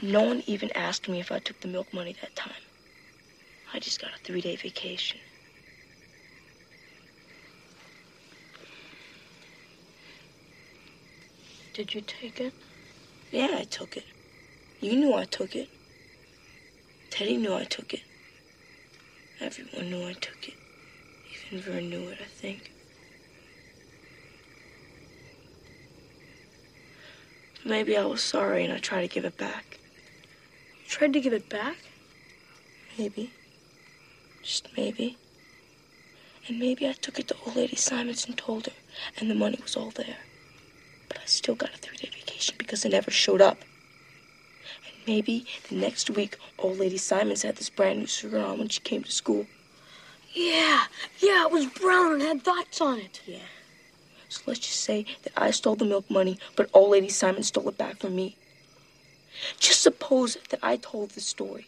No one even asked me if I took the milk money that time. I just got a three day vacation. Did you take it? Yeah, I took it. You knew I took it. Teddy knew I took it. Everyone knew I took it. Even Vern knew it, I think. Maybe I was sorry and I tried to give it back. Tried to give it back? Maybe. Just maybe. And maybe I took it to old lady Simons and told her, and the money was all there. But I still got a three day vacation because it never showed up. And maybe the next week, old lady Simons had this brand new sugar on when she came to school. Yeah, yeah, it was brown and had dots on it. Yeah. So let's just say that I stole the milk money, but old lady Simon stole it back from me. Just suppose that I told the story.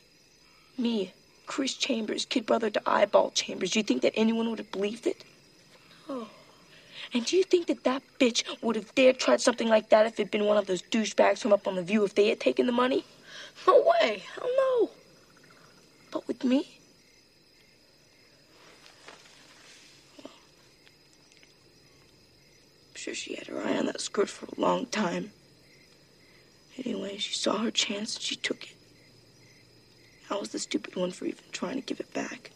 Me, Chris Chambers, kid brother to Eyeball Chambers. Do you think that anyone would have believed it? Oh. And do you think that that bitch would have dared tried something like that if it'd been one of those douchebags from up on the view if they had taken the money? No way. Hell no. But with me? Well, I'm sure she had her eye on that skirt for a long time. Anyway, she saw her chance and she took it. I was the stupid one for even trying to give it back.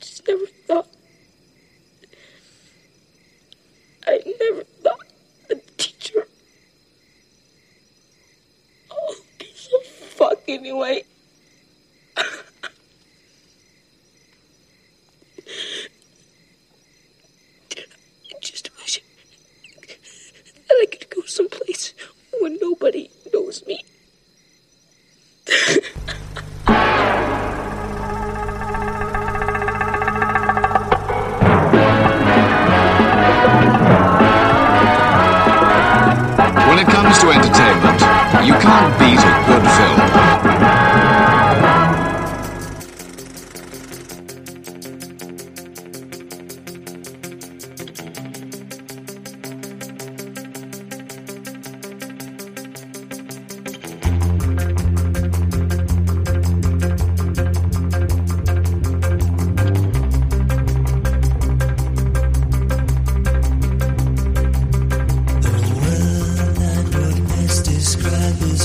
Just never thought. I never thought the teacher. Oh, piece of fuck anyway. I just wish that I could go someplace where nobody knows me. When it comes to entertainment, you can't beat a good film. spread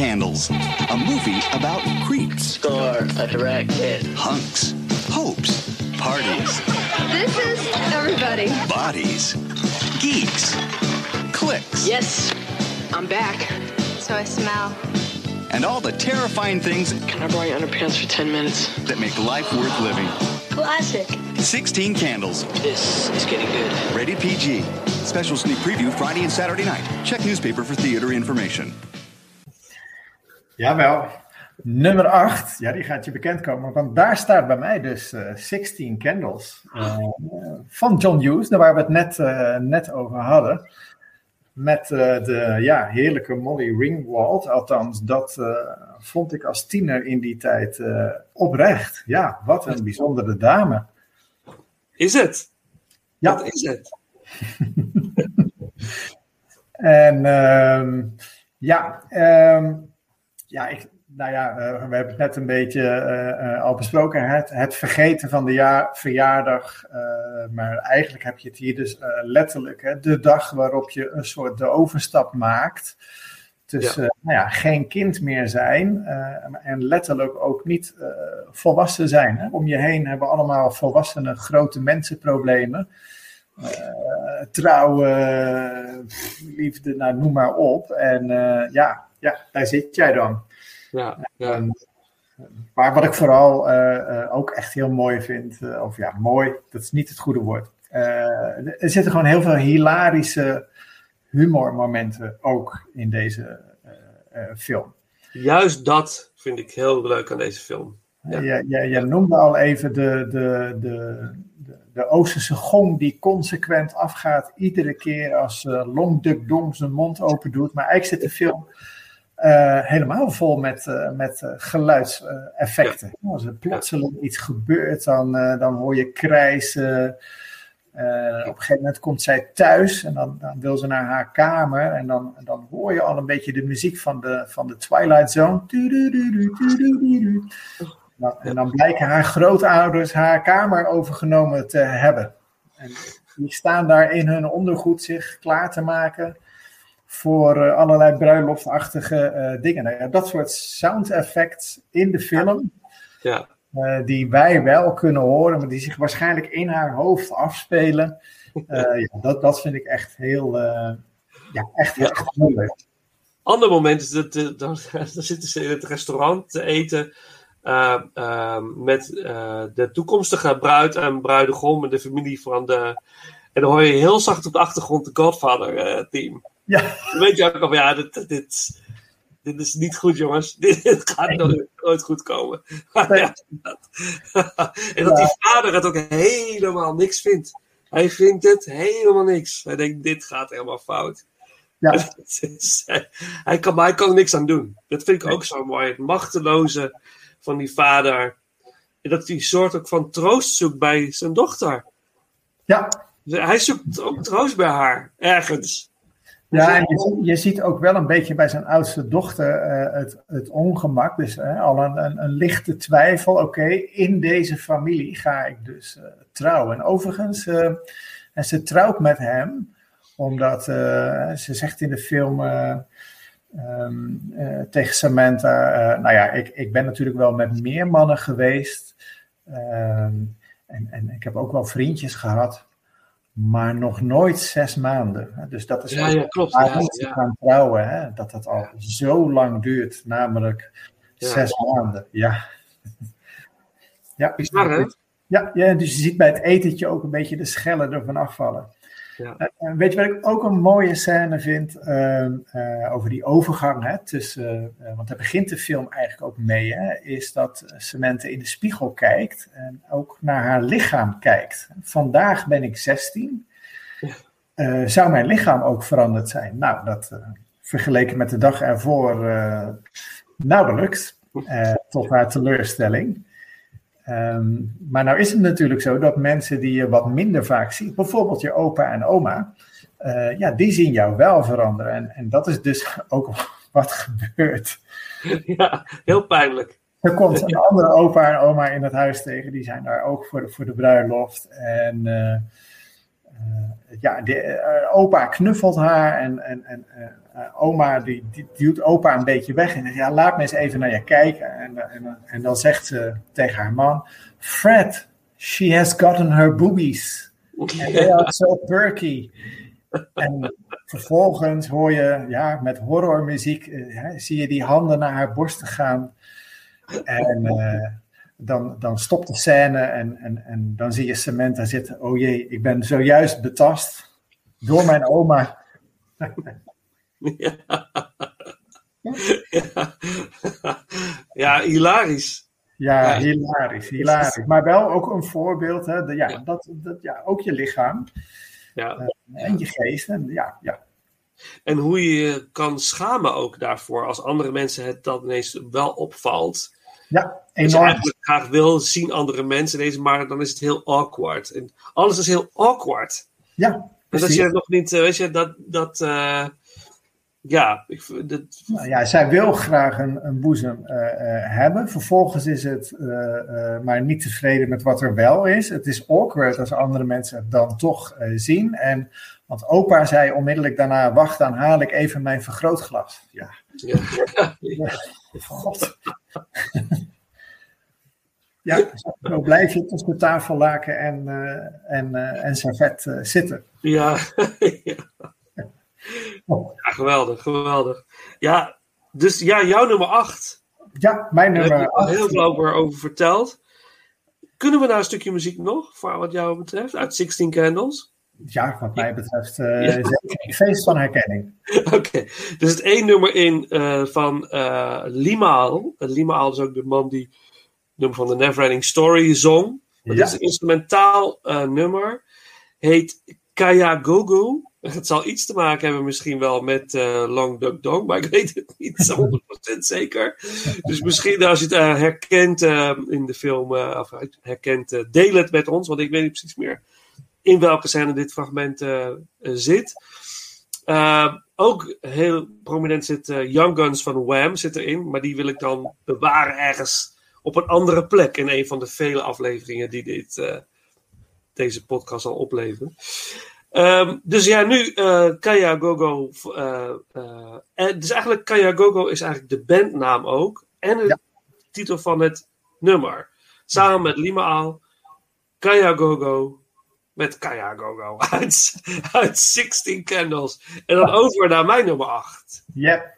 Candles, a movie about creeps, Score a direct hit. hunks, hopes, parties, This is everybody. bodies, geeks, clicks, Yes, I'm back. So I smell. and all the terrifying things Can I borrow your underpants for 10 minutes? that make life worth living. Classic. 16 Candles, This is getting good. rated PG. Special sneak preview Friday and Saturday night. Check newspaper for theater information. Jawel. Nummer 8, ja, die gaat je bekend komen. Want daar staat bij mij dus eh 16 Candles. eh, van John Hughes, daar waar we het net, eh, net over hadden. Met de ja, heerlijke Molly Ringwald. Althans, dat vond ik als tiener in die tijd oprecht. Ja, wat een bijzondere dame. Is het? Ja. Wat is het? En ehm, ja, ehm, ja, ik, nou ja, eh, we hebben het net een beetje eh, eh, al besproken. Het, het vergeten van de jaar, verjaardag. maar eigenlijk heb je het hier dus letterlijk. Hè, de dag waarop je een soort de overstap maakt. Tussen Ja. nou ja, geen kind meer zijn. en letterlijk ook niet volwassen zijn. Hè. Om je heen hebben allemaal volwassenen grote mensenproblemen. Eh, trouwen, liefde, nou, noem maar op. En ja, ja, daar zit jij dan. Ja, ja. En, maar wat ik vooral eh, eh, ook echt heel mooi vind, eh, of ja, mooi, dat is niet het goede woord. Er zitten gewoon heel veel hilarische humormomenten ook in deze film. Juist dat vind ik heel leuk aan deze film. Ja. Je noemde al even de, de, de, de, de Oosterse gong die consequent afgaat iedere keer als uh, Long Duck Dong zijn mond open doet. Maar eigenlijk zit de film uh, helemaal vol met, uh, met geluidseffecten. Ja. Als er plotseling iets gebeurt, dan, dan hoor je krijsen. op een gegeven moment komt zij thuis en dan, dan, wil ze naar haar kamer. En dan, dan hoor je al een beetje de muziek van de, van de Twilight Zone. En dan blijken haar grootouders haar kamer overgenomen te hebben. En die staan daar in hun ondergoed zich klaar te maken voor uh, allerlei bruiloftachtige uh, dingen. Nou ja, dat soort sound effects in de film, ja. uh, die wij wel kunnen horen, maar die zich waarschijnlijk in haar hoofd afspelen. ja, dat, dat vind ik echt heel, ja, echt, Ja. echt moeilijk. Ander moment is dat uh, dan, dan zitten ze in het restaurant te eten uh, uh, met uh, de toekomstige bruid en bruidegom en de familie van de. En dan hoor je heel zacht op de achtergrond de Godfather-team. Ja. Dan weet je ook al ja, dit, dit, dit is niet goed, jongens. Dit, dit gaat nooit, nooit goed komen. ja, dat. en dat die vader het ook helemaal niks vindt. Hij vindt het helemaal niks. Hij denkt, dit gaat helemaal fout. Ja. hij, kan, maar hij kan er niks aan doen. Dat vind ik ook zo mooi. Het machteloze van die vader. En dat hij soort ook van troost zoekt bij zijn dochter. Ja. Hij zoekt ook troost bij haar, ergens. Ja, en je, je, ziet ook wel een beetje bij zijn oudste dochter uh, het, het, ongemak. Dus uh, al een, een, een, lichte twijfel. Oké, okay, in deze familie ga ik dus uh, trouwen. En overigens, en ze trouwt met hem, omdat ze zegt in de film um, tegen Samantha: Nou ja, ik, ik ben natuurlijk wel met meer mannen geweest. en, en ik heb ook wel vriendjes gehad maar nog nooit zes maanden. Dus dat is ja, ja, klopt. waar ja, ja. gaan trouwen, hè? dat het al zo lang duurt, namelijk zes maanden. Ja. ja. Bizar, hè? Ja, ja, dus je ziet bij het etentje ook een beetje de schellen ervan afvallen. Ja. Uh, weet je wat ik ook een mooie scène vind uh, uh, over die overgang hè, tussen, want daar begint de film eigenlijk ook mee, hè, is dat Samantha in de spiegel kijkt en ook naar haar lichaam kijkt. Vandaag ben ik 16. Ja. zou mijn lichaam ook veranderd zijn? Nou, dat vergeleken met de dag ervoor nauwelijks, tot haar teleurstelling. Um, maar nou is het natuurlijk zo dat mensen die je wat minder vaak ziet, bijvoorbeeld je opa en oma, uh, ja, die zien jou wel veranderen. En, en dat is dus ook wat gebeurt. Ja, heel pijnlijk. Er komt een andere opa en oma in het huis tegen, die zijn daar ook voor de, voor de bruiloft. En uh, uh, ja, de, eh, opa knuffelt haar en, en, en eh, eh, oma die, die duwt opa een beetje weg en zegt, ja, laat me eens even naar je kijken. En, eh, en, en dan zegt ze tegen haar man, Fred, she has gotten her boobies. And they are so perky. En vervolgens hoor je, ja, met horrormuziek, eh, zie je die handen naar haar borsten gaan. En eh, dan, dan stopt de scène en, en, en dan zie je Samantha zitten. Oh jee, ik ben zojuist betast door mijn oma. Ja. ja. ja, hilarisch. Ja, Ja. hilarisch, hilarisch. Maar wel ook een voorbeeld, hè, de- ja, dat, dat, ja, ook je lichaam Ja. en je geest. En, ja, ja, En hoe je je kan schamen ook daarvoor als andere mensen het dan ineens wel opvalt. ja, Je enorm. eigenlijk graag wil zien andere mensen ineens, maar dan is het heel awkward. En alles is heel awkward. Ja, En dat je nog niet, eh, weet je, dat, dat eh, ja, ik, vind dat, Nou ja, zij wil graag een, een boezem eh, hebben. Vervolgens is het maar niet tevreden met wat er wel is. Het is awkward als andere mensen het dan toch zien. En, want opa zei onmiddellijk daarna, wacht, dan haal ik even mijn vergrootglas. Ja, ja. god. ja, zo blijf je tussen de tafellaken en, eh, en, eh, en servet eh, zitten. Ja. ja. Oh. ja, geweldig, geweldig. Ja, dus ja, jouw nummer 8. Ja, mijn Daar heb nummer je al heel 8. veel over, over verteld. Kunnen we nou een stukje muziek nog, voor wat jou betreft, uit 16 Candles? Ja, wat mij betreft eh, Ja. een feest van herkenning. Oké, er zit één nummer in van Limaal. Limaal is ook de man die het nummer van de Neverending Story zong. Dat Ja. is een instrumentaal eh, nummer. Heet Kaya Gogo. Het zal iets te maken hebben misschien wel met eh, Long Duck Dong, maar ik weet het niet 100% zeker. Dus misschien als je het eh, herkent in de film, of herkent, deel het met ons, want ik weet niet precies meer in welke scène dit fragment zit. Uh, ook heel prominent zit uh, Young Guns van Wham zit erin, maar die wil ik dan bewaren ergens op een andere plek in een van de vele afleveringen die dit, uh, deze podcast zal opleveren. Um, dus ja, nu uh, Kaya Gogo. en dus eigenlijk Kaya Gogo is eigenlijk de bandnaam ook en de ja. titel van het nummer. Samen met Lima Al, Kaya Gogo, met Kaya Gogo uit, uit 16 Candles. En dan over naar mijn nummer 8. Ja. Yep.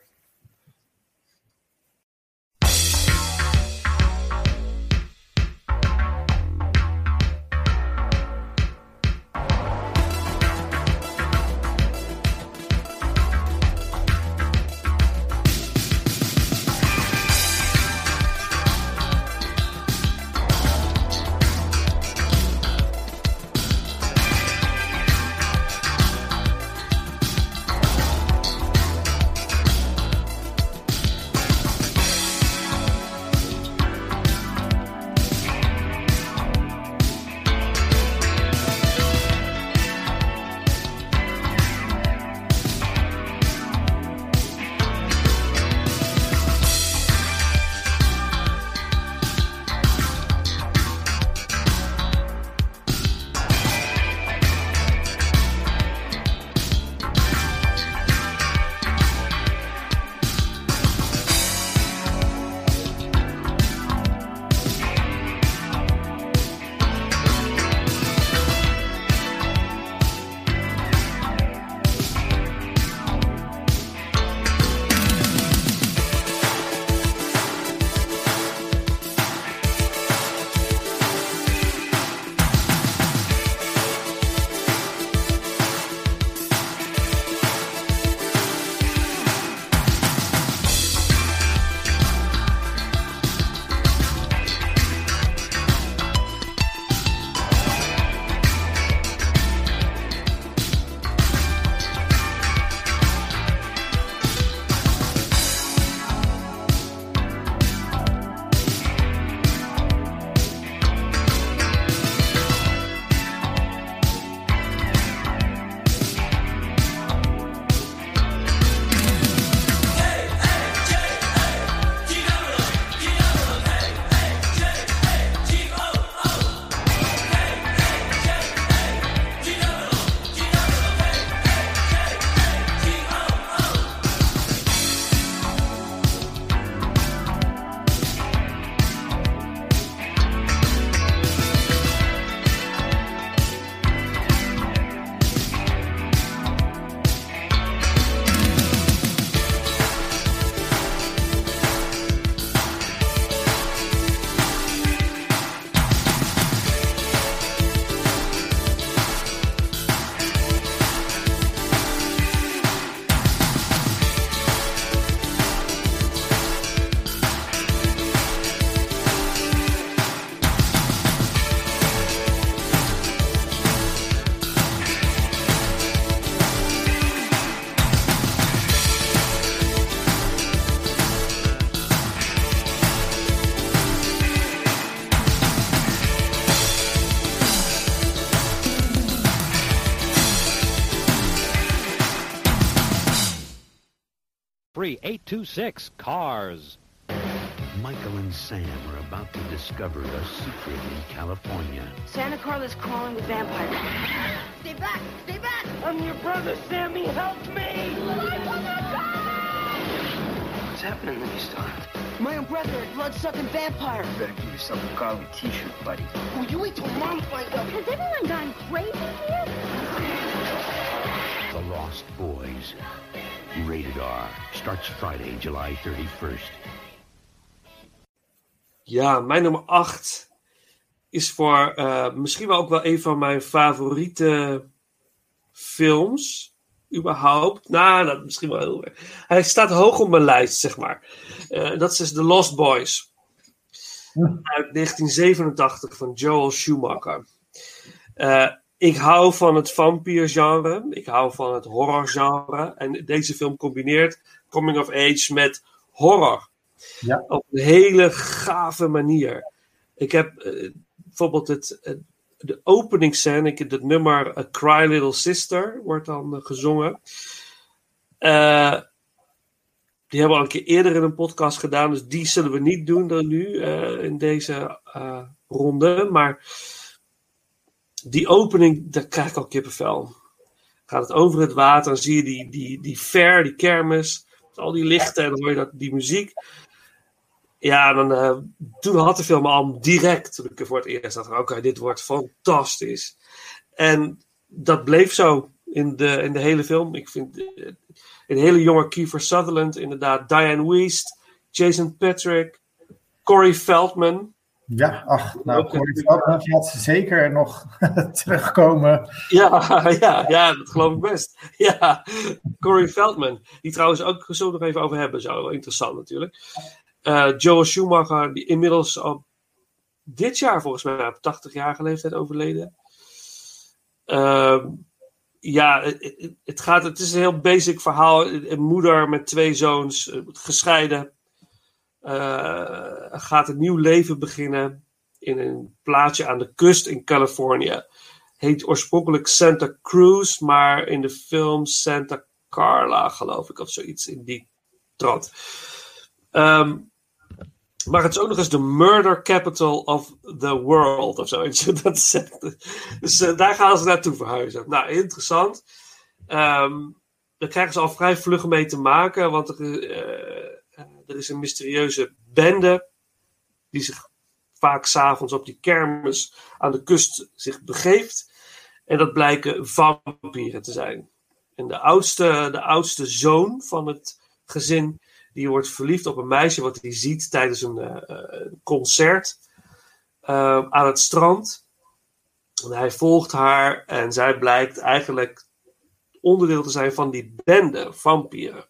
826 CARS. Michael and Sam are about to discover a secret in California. Santa Carla's crawling with vampires. Stay back! Stay back! I'm your brother, Sammy. Help me! What's happening to me, Star? My own brother, a blood-sucking vampire. You better give yourself a Carly t-shirt, buddy. Will you wait till Mom finds out? Has everyone gone crazy here? Lost Boys. Rated R. Starts Friday, July 31st. Ja, mijn nummer 8 is voor eh, misschien wel ook wel een van mijn favoriete films. Überhaupt. Nou, dat misschien wel heel erg. Hij staat hoog op mijn lijst, zeg maar. Eh, dat is dus The Lost Boys. Uit 1987 van Joel Schumacher. Eh, ik hou van het vampiergenre. Ik hou van het horrorgenre. En deze film combineert coming of age met horror. Ja. Op een hele gave manier. Ik heb eh, bijvoorbeeld het, eh, de openingsscène, ik, het nummer A Cry Little Sister wordt dan eh, gezongen. Die hebben we al een keer eerder in een podcast gedaan, dus die zullen we niet doen dan nu in deze ronde. Maar die opening, daar krijg ik al kippenvel. Gaat het over het water, dan zie je die, die, die fair, die kermis, al die lichten en dan hoor je dat, die muziek. Ja, dan, eh, toen had de film al direct, toen ik voor het eerst dacht, oké, dit wordt fantastisch. En dat bleef zo in de, in de hele film. Ik vind eh, een hele jonge Kiefer Sutherland, inderdaad, Diane Wiest, Jason Patrick, Corey Feldman. Ja, ach, nou, natuurlijk, Feldman laat ze zeker nog terugkomen. Ja, ja, ja, dat geloof ik best. Ja, Corey Feldman. Die trouwens ook, zullen we nog even over hebben, zo wel interessant natuurlijk. Eh Joel Schumacher, die inmiddels al dit jaar volgens mij op 80-jarige leeftijd overleden. Ehm, ja, het, gaat, het is een heel basic verhaal. Een moeder met twee zoons, eh, gescheiden. Eh, gaat een nieuw leven beginnen in een plaatsje aan de kust in Californië. Heet oorspronkelijk Santa Cruz, maar in de film Santa Carla, geloof ik, of zoiets in die trant. Ehm, maar het is ook nog eens de murder capital of the world of echt- dus eh, daar gaan ze naartoe verhuizen. Nou, interessant. Ehm, daar krijgen ze al vrij vlug mee te maken, want er, eh, er is een mysterieuze bende die zich vaak s'avonds op die kermis aan de kust zich begeeft. En dat blijken vampieren te zijn. En de oudste, de oudste zoon van het gezin, die wordt verliefd op een meisje wat hij ziet tijdens een eh, concert eh, aan het strand. En hij volgt haar en zij blijkt eigenlijk onderdeel te zijn van die bende vampieren.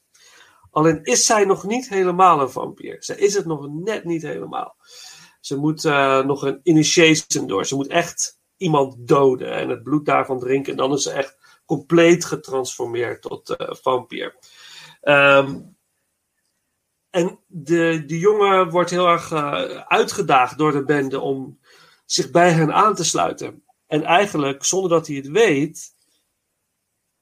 Alleen is zij nog niet helemaal een vampier. Zij is het nog net niet helemaal. Ze moet eh, nog een initiation door. Ze moet echt iemand doden en het bloed daarvan drinken. En dan is ze echt compleet getransformeerd tot eh, vampier. Ehm, en de, de jongen wordt heel erg eh, uitgedaagd door de bende om zich bij hen aan te sluiten. En eigenlijk, zonder dat hij het weet,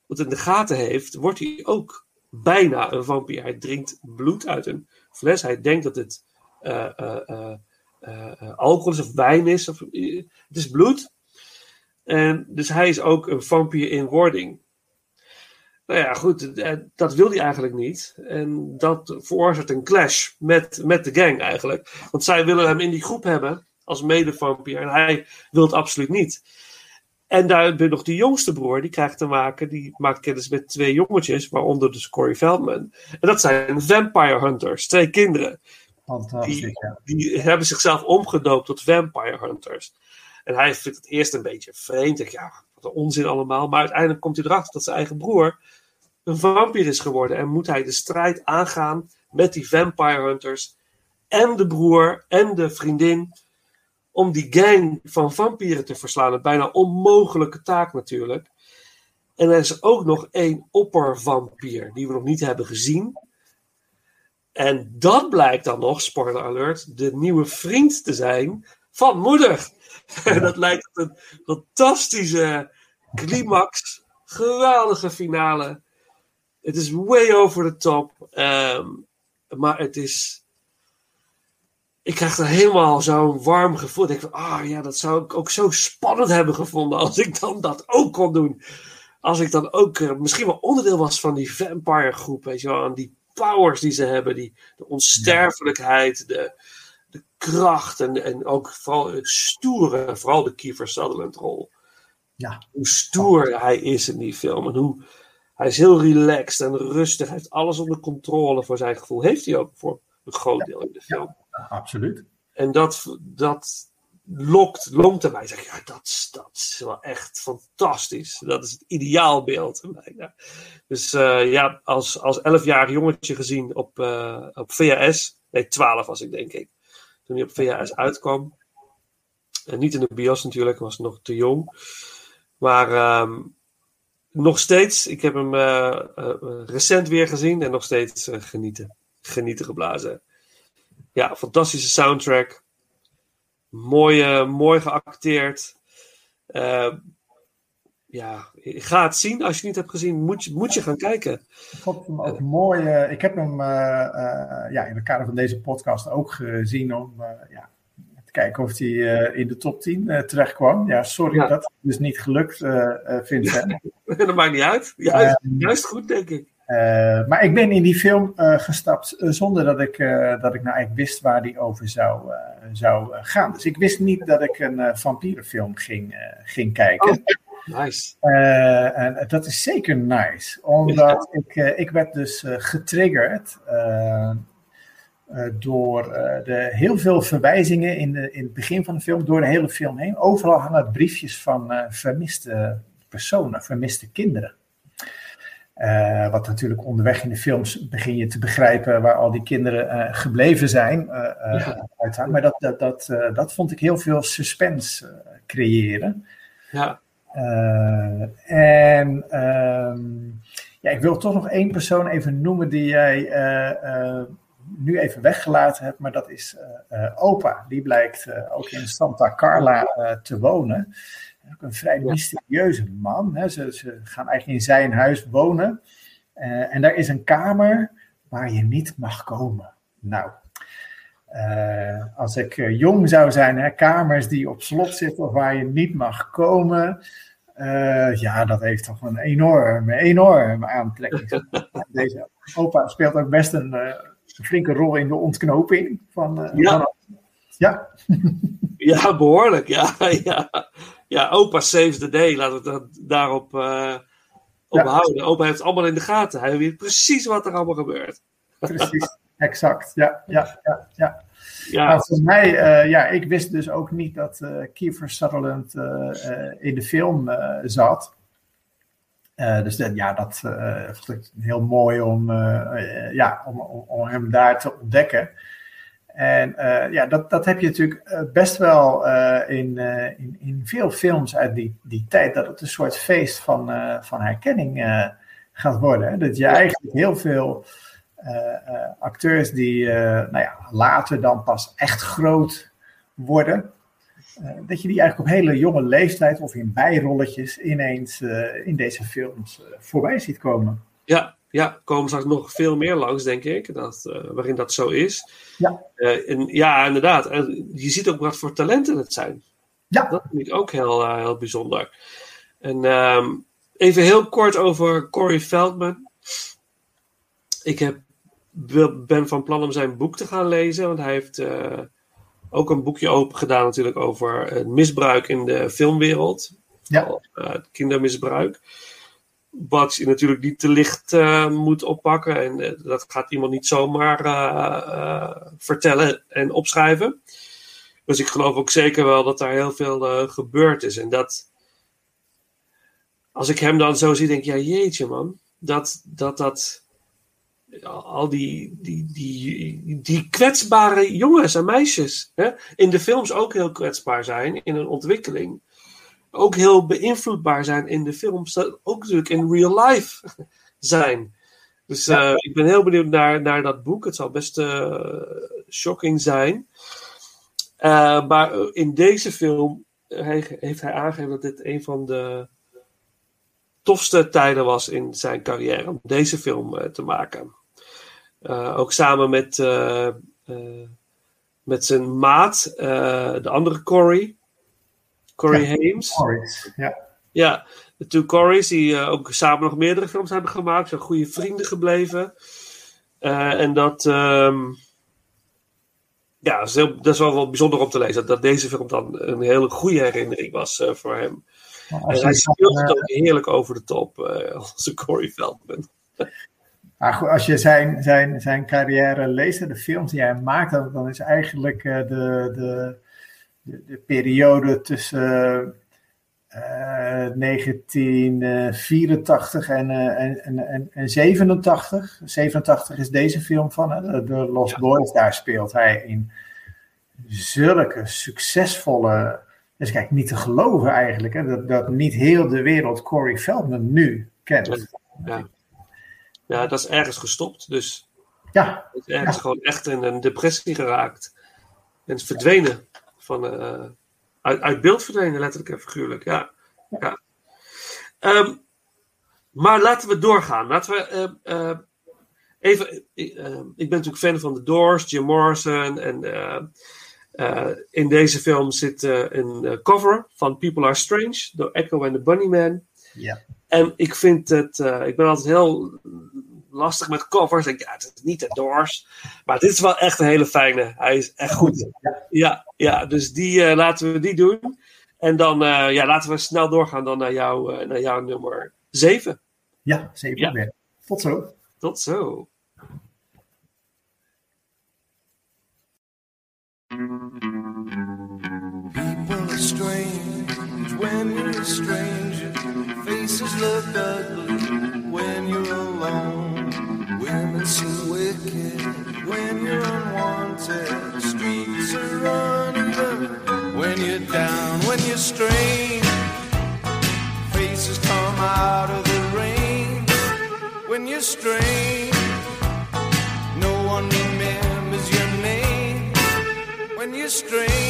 wat in de gaten heeft, wordt hij ook bijna een vampier. Hij drinkt bloed uit een fles. Hij denkt dat het eh, eh, eh, alcohol is of wijn is. Of, het is bloed. En dus hij is ook een vampier in wording. Nou ja, goed, dat wil hij eigenlijk niet. En dat veroorzaakt een clash met, met de gang eigenlijk. Want zij willen hem in die groep hebben als mede-vampier. En hij wil het absoluut niet. En daar heb je nog die jongste broer, die krijgt te maken, die maakt kennis met twee jongetjes, waaronder dus Corey Feldman. En dat zijn vampire hunters, twee kinderen. Fantastisch, Die, ja. die hebben zichzelf omgedoopt tot vampire hunters. En hij vindt het eerst een beetje vreemd. Ja, wat een onzin allemaal. Maar uiteindelijk komt hij erachter dat zijn eigen broer een vampier is geworden. En moet hij de strijd aangaan met die vampire hunters. En de broer en de vriendin. Om die gang van vampieren te verslaan. Een bijna onmogelijke taak natuurlijk. En er is ook nog één oppervampier. Die we nog niet hebben gezien. En dat blijkt dan nog, spoiler alert, de nieuwe vriend te zijn van moeder. Dat lijkt een fantastische climax, geweldige finale. Het is way over the top. ehm, maar het is. Ik krijg er helemaal zo'n warm gevoel. Ik denk van, ah ja, dat zou ik ook zo spannend hebben gevonden als ik dan dat ook kon doen. Als ik dan ook eh, misschien wel onderdeel was van die vampire groep, weet je wel, en die powers die ze hebben, die, de onsterfelijkheid, de, de kracht en, en ook vooral het stoere, vooral de Kiefer Sutherland rol. Ja. Hoe stoer hij is in die film en hoe hij is heel relaxed en rustig, hij heeft alles onder controle voor zijn gevoel. Heeft hij ook voor een groot deel in de film. Absoluut. En dat, dat lokt, longt erbij. Zeg, ja, dat, dat is wel echt fantastisch. Dat is het ideaalbeeld. bijna. Dus eh, ja, als, als 11-jarig jongetje gezien op, eh, op VHS. Nee, 12 was ik denk ik. Toen hij op VHS uitkwam. En niet in de bios natuurlijk, was nog te jong. Maar ehm, nog steeds, ik heb hem eh, recent weer gezien en nog steeds genieten. Genieten geblazen. Ja, fantastische soundtrack. Mooi, eh, mooi geacteerd. Eh, ja, ga het zien. Als je het niet hebt gezien, moet je, moet je gaan kijken. Ik vond hem ook mooi. eh, ik heb hem ja, in het kader van deze podcast ook gezien om ja, te kijken of hij in de top 10 eh, terecht kwam. Ja, sorry Ja. dat het dus niet gelukt, Vincent. dat maakt niet uit. Juist, juist goed, denk ik. Eh, maar ik ben in die film eh, gestapt eh, zonder dat ik, dat ik nou eigenlijk wist waar die over zou, zou gaan. Dus ik wist niet dat ik een vampierenfilm ging, ging kijken. Nice. Eh, en dat is zeker nice, omdat ik, ik werd dus getriggerd door de heel veel verwijzingen in, de, in het begin van de film, door de hele film heen. Overal hangen briefjes van vermiste personen, vermiste kinderen. Eh, wat natuurlijk onderweg in de films begin je te begrijpen waar al die kinderen eh, gebleven zijn. eh, Ja. Maar dat, dat, dat, dat vond ik heel veel suspense creëren. Ja, en ehm, ja, ik wil toch nog één persoon even noemen die jij nu even weggelaten hebt, maar dat is opa. Die blijkt ook in Santa Carla te wonen. Ook een vrij mysterieuze man. Hè. Ze, ze gaan eigenlijk in zijn huis wonen. Eh, en daar is een kamer waar je niet mag komen. Nou, eh, als ik eh, jong zou zijn, hè, kamers die op slot zitten of waar je niet mag komen. ja, dat heeft toch een enorme, enorme aantrekking. Deze opa speelt ook best een, een flinke rol in de ontknoping van. Ja. van- ja. ja behoorlijk. Ja, ja. ja, opa saves the day. Laten we het daarop eh, op Ja. houden. Opa heeft het allemaal in de gaten. Hij weet precies wat er allemaal gebeurt. Precies, exact. Ja, ja, ja, ja. Ja. Nou, voor mij, eh, ja, ik wist dus ook niet dat eh Kiefer Sutherland eh, eh, in de film eh, zat. Eh, dus dat, ja, dat eh, vond ik heel mooi om, eh, eh, ja, om, om, om hem daar te ontdekken. En eh, ja, dat, dat heb je natuurlijk eh, best wel eh, in, in, in veel films uit die, die tijd, dat het een soort feest van, van herkenning gaat worden. Hè? Dat je eigenlijk heel veel acteurs die nou ja, later dan pas echt groot worden, dat je die eigenlijk op hele jonge leeftijd of in bijrolletjes ineens in deze films voorbij ziet komen. Ja, ja, komen straks nog veel meer langs, denk ik, dat, eh, waarin dat zo is. Ja. Eh, en, ja, inderdaad. En je ziet ook wat voor talenten het zijn. Ja. Dat vind ik ook heel, eh, heel bijzonder. En ehm, even heel kort over Corey Feldman. Ik heb, ben van plan om zijn boek te gaan lezen, want hij heeft ook een boekje open gedaan natuurlijk over het misbruik in de filmwereld. Ja. Kindermisbruik. Wat je natuurlijk niet te licht eh, moet oppakken. En eh, dat gaat iemand niet zomaar eh, vertellen en opschrijven. Dus ik geloof ook zeker wel dat daar heel veel gebeurd is. En dat, als ik hem dan zo zie, denk ik, ja jeetje man. Dat dat, dat al die, die, die, die kwetsbare jongens en meisjes hè, in de films ook heel kwetsbaar zijn in hun ontwikkeling. Ook heel beïnvloedbaar zijn in de films, ook natuurlijk in real life zijn. Dus eh, ik ben heel benieuwd naar, naar dat boek. Het zal best eh, shocking zijn. Eh, maar in deze film hij- heeft hij aangegeven dat dit een van de tofste tijden was in zijn carrière om deze film te maken. Ook samen met, met zijn maat, de andere Corey. Corey Ja, Hames. Ja. Ja, de two Corys die eh, ook samen nog meerdere films hebben gemaakt. Zijn goede vrienden gebleven. Eh, en dat, ehm, ja, dat is, heel- dat is wel, wel bijzonder om te lezen. Dat, dat deze film dan een hele goede herinnering was eh, voor hem. En Als hij speelt het ook heerlijk over de top, eh onze Corey Feldman. maar als je zijn, zijn, zijn carrière leest, hè, de films die hij maakt, dan, dan is eigenlijk de, de, de, de periode tussen eh, 1984 en, eh, en, en, en, en 87. 87 is deze film van, hè, de, Lost Ja. Boys. Daar speelt hij in zulke succesvolle. Is kijk niet te geloven eigenlijk, hè, dat, dat niet heel de wereld Corey Feldman nu kent. Ja. ja, dat is ergens gestopt. Dus Ja, is ergens Ja. gewoon echt in een depressie geraakt. En is verdwenen. Van, eh, uit, uit beeld verdwenen, letterlijk en figuurlijk. Ja. ja. Ehm, maar laten we doorgaan. Laten we eh, eh, even. eh, ik ben natuurlijk fan van The Doors, Jim Morrison. En eh, in deze film zit een cover van People Are Strange door Echo and the Bunnyman. ja. En ik vind het, ik ben altijd heel lastig met covers. Ik, ja, het is niet de Doors. Maar dit is wel echt een hele fijne. Hij is echt goed. Ja. Ja, dus die, eh, laten we die doen. En dan eh, ja, laten we snel doorgaan dan naar, jou, eh, naar jouw nummer 7. Ja, zeker. Ja. weer. Tot zo. Tot zo. People are strange when you're a stranger. Faces look ugly when you're unwanted. The Streets are uneven when you're down, when you're strange. Faces come out of the rain when you're strange. No one remembers your name when you're strange.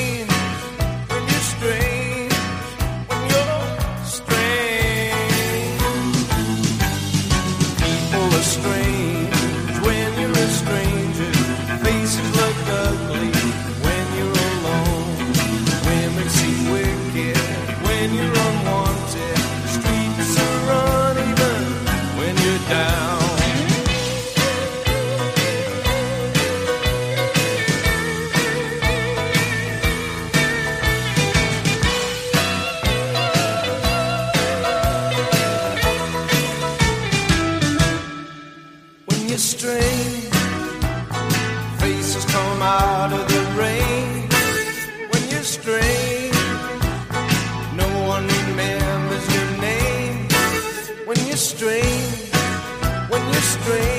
Strange,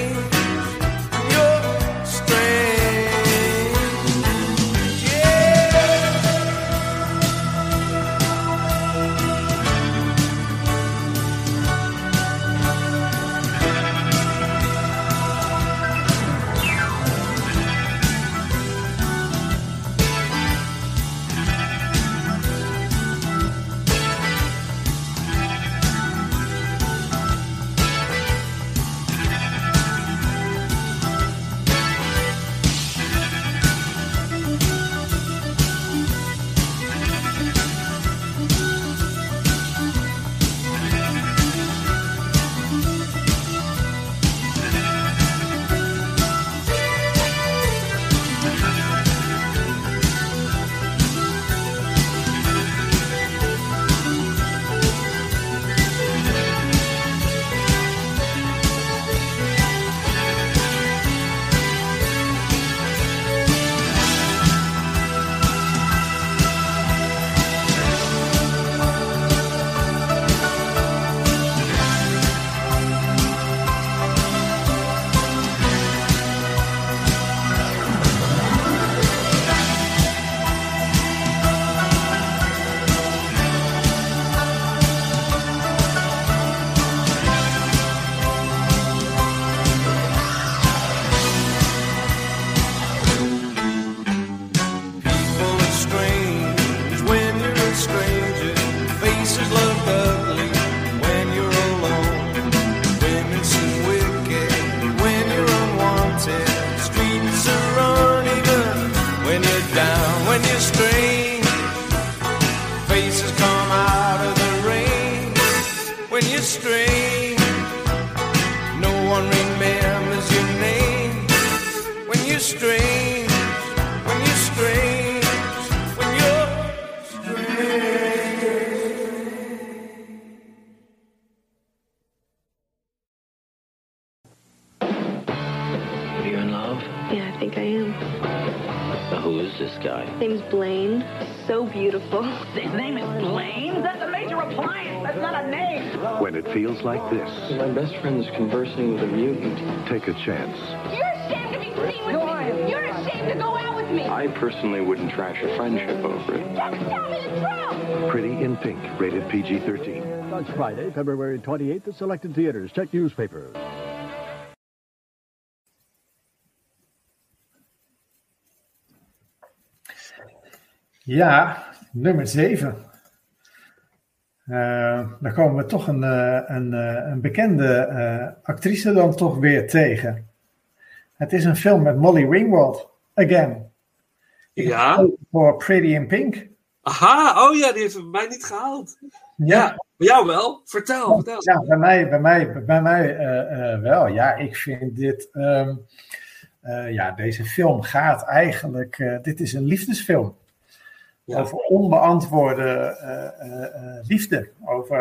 chance. You're ashamed to be seen with me. You're ashamed to go out with me. I personally wouldn't trash a friendship over it. Just tell me the truth. Pretty in Pink, rated PG 13. Starts Friday, February 28th at selected theaters. Check newspapers. Ja, nummer 7. Dan komen we toch een, eh, een, eh, een bekende actrice dan toch weer tegen. Het is een film met Molly Ringwald, again. Ja. Voor Pretty in Pink. Aha, oh ja, die heeft bij mij niet gehaald. Ja, bij jou wel. Vertel, vertel. Ja, bij mij, bij mij, bij mij wel. Ja, ik vind dit. ehm, eh, ja, deze film gaat eigenlijk. dit is een liefdesfilm. Ja. Over onbeantwoorde eh, eh, eh, liefde. Over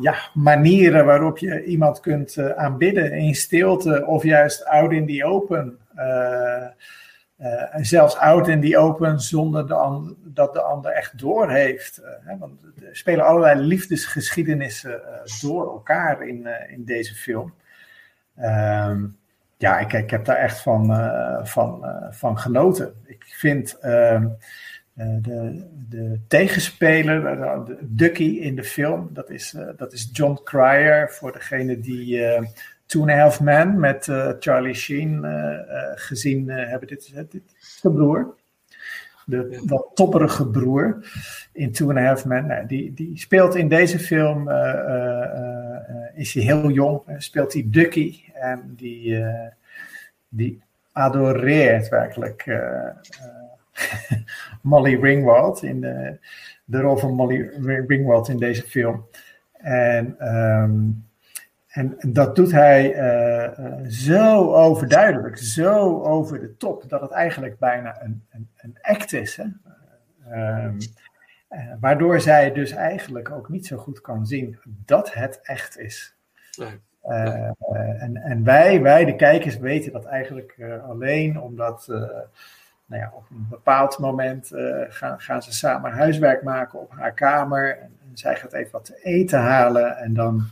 ja, manieren waarop je iemand kunt aanbidden in stilte of juist out in the open. En zelfs out in the open zonder de dat de ander echt doorheeft. Hè, want er spelen allerlei liefdesgeschiedenissen door elkaar in, in deze film. Ehm, ja, ik, ik heb daar echt van, eh, van, eh, van genoten. Ik vind eh, de, de tegenspeler, Ducky in de film, dat is, dat is John Cryer. Voor degene die Two and a Half Men met Charlie Sheen gezien hebben. Dit dit is de broer. De wat topperige broer in Two and a Half Men. Nou, die, die speelt in deze film, eh, eh, eh, is hij heel jong, speelt hij Ducky. En die, die adoreert werkelijk Molly Ringwald in de, rol van Molly Ringwald in deze film. En, ehm, en dat doet hij eh, eh, zo overduidelijk, zo over de top, dat het eigenlijk bijna een, een, een act is. Hè? Ehm, eh, waardoor zij dus eigenlijk ook niet zo goed kan zien dat het echt is. Nee. En en wij, wij, de kijkers, weten dat eigenlijk alleen omdat nou ja, op een bepaald moment gaan, gaan ze samen huiswerk maken op haar kamer. En, en zij gaat even wat te eten halen. En dan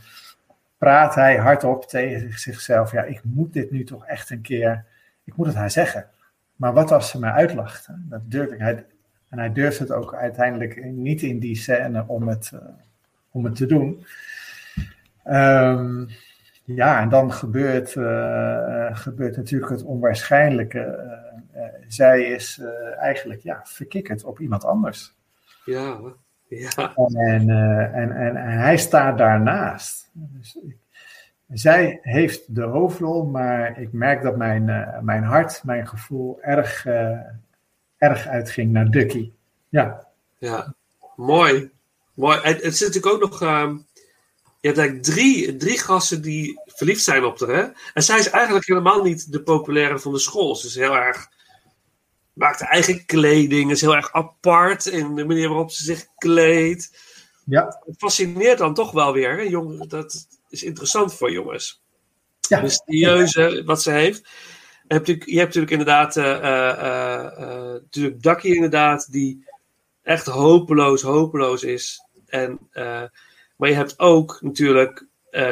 praat hij hardop tegen zichzelf: Ja, ik moet dit nu toch echt een keer. Ik moet het haar zeggen. Maar wat als ze mij uitlacht? Dat durf ik. Hij, en hij durft het ook uiteindelijk niet in die scène om het, eh, om het te doen. Ehm, ja, en dan gebeurt, eh, gebeurt natuurlijk het onwaarschijnlijke. Eh, eh, zij is eh, eigenlijk ja, verkikkerd op iemand anders. Ja, ja. En, eh, en, en, en hij staat daarnaast. Dus ik- zij heeft de hoofdrol, maar ik merk dat mijn, eh, mijn hart, mijn gevoel erg, eh, erg uitging naar Ducky. Ja, Ja, mooi. mooi. En het zit natuurlijk ook nog. ehm, je hebt eigenlijk drie, drie gasten die verliefd zijn op haar. Hè? En zij is eigenlijk helemaal niet de populaire van de school. Ze is heel erg. Maakt eigen kleding, is heel erg apart in de manier waarop ze zich kleedt. ja, Het fascineert dan toch wel weer. Hè? Jong, dat is interessant voor jongens. Ja. Mysterieuze wat ze heeft. Je hebt natuurlijk, je hebt natuurlijk inderdaad. eh, natuurlijk Ducky, inderdaad, die echt hopeloos, hopeloos is. En, maar je hebt ook natuurlijk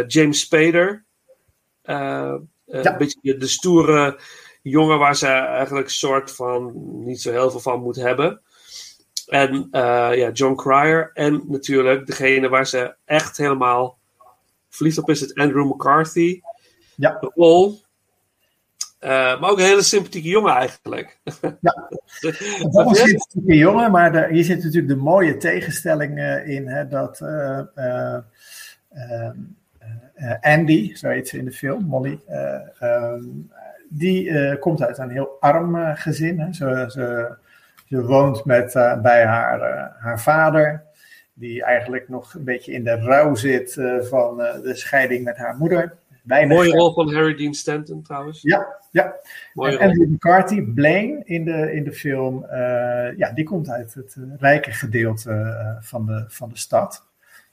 James Spader. Ja. Een beetje de stoere jongen waar ze eigenlijk soort van niet zo heel veel van moet hebben. En eh, ja, John Cryer. En natuurlijk degene waar ze echt helemaal verliefd op is, het Andrew McCarthy. Ja. De rol. Eh, maar ook een hele sympathieke jongen eigenlijk. Ja. dat een type jongen, maar daar- hier zit natuurlijk de mooie tegenstelling eh, in. Hè, dat Andy, zo heet ze in de film, Molly, eh, ehm, die eh, komt uit een heel arm eh, gezin. Hè. Ze, ze, ze woont met, eh, bij haar, haar vader, die eigenlijk nog een beetje in de rouw zit van de scheiding met haar moeder. Weinig Mooie rol van Harry Dean Stanton trouwens. Ja, ja. Mooie En McCarthy, Blaine in de, in de film, ja, die komt uit het rijke gedeelte van, de, van de stad.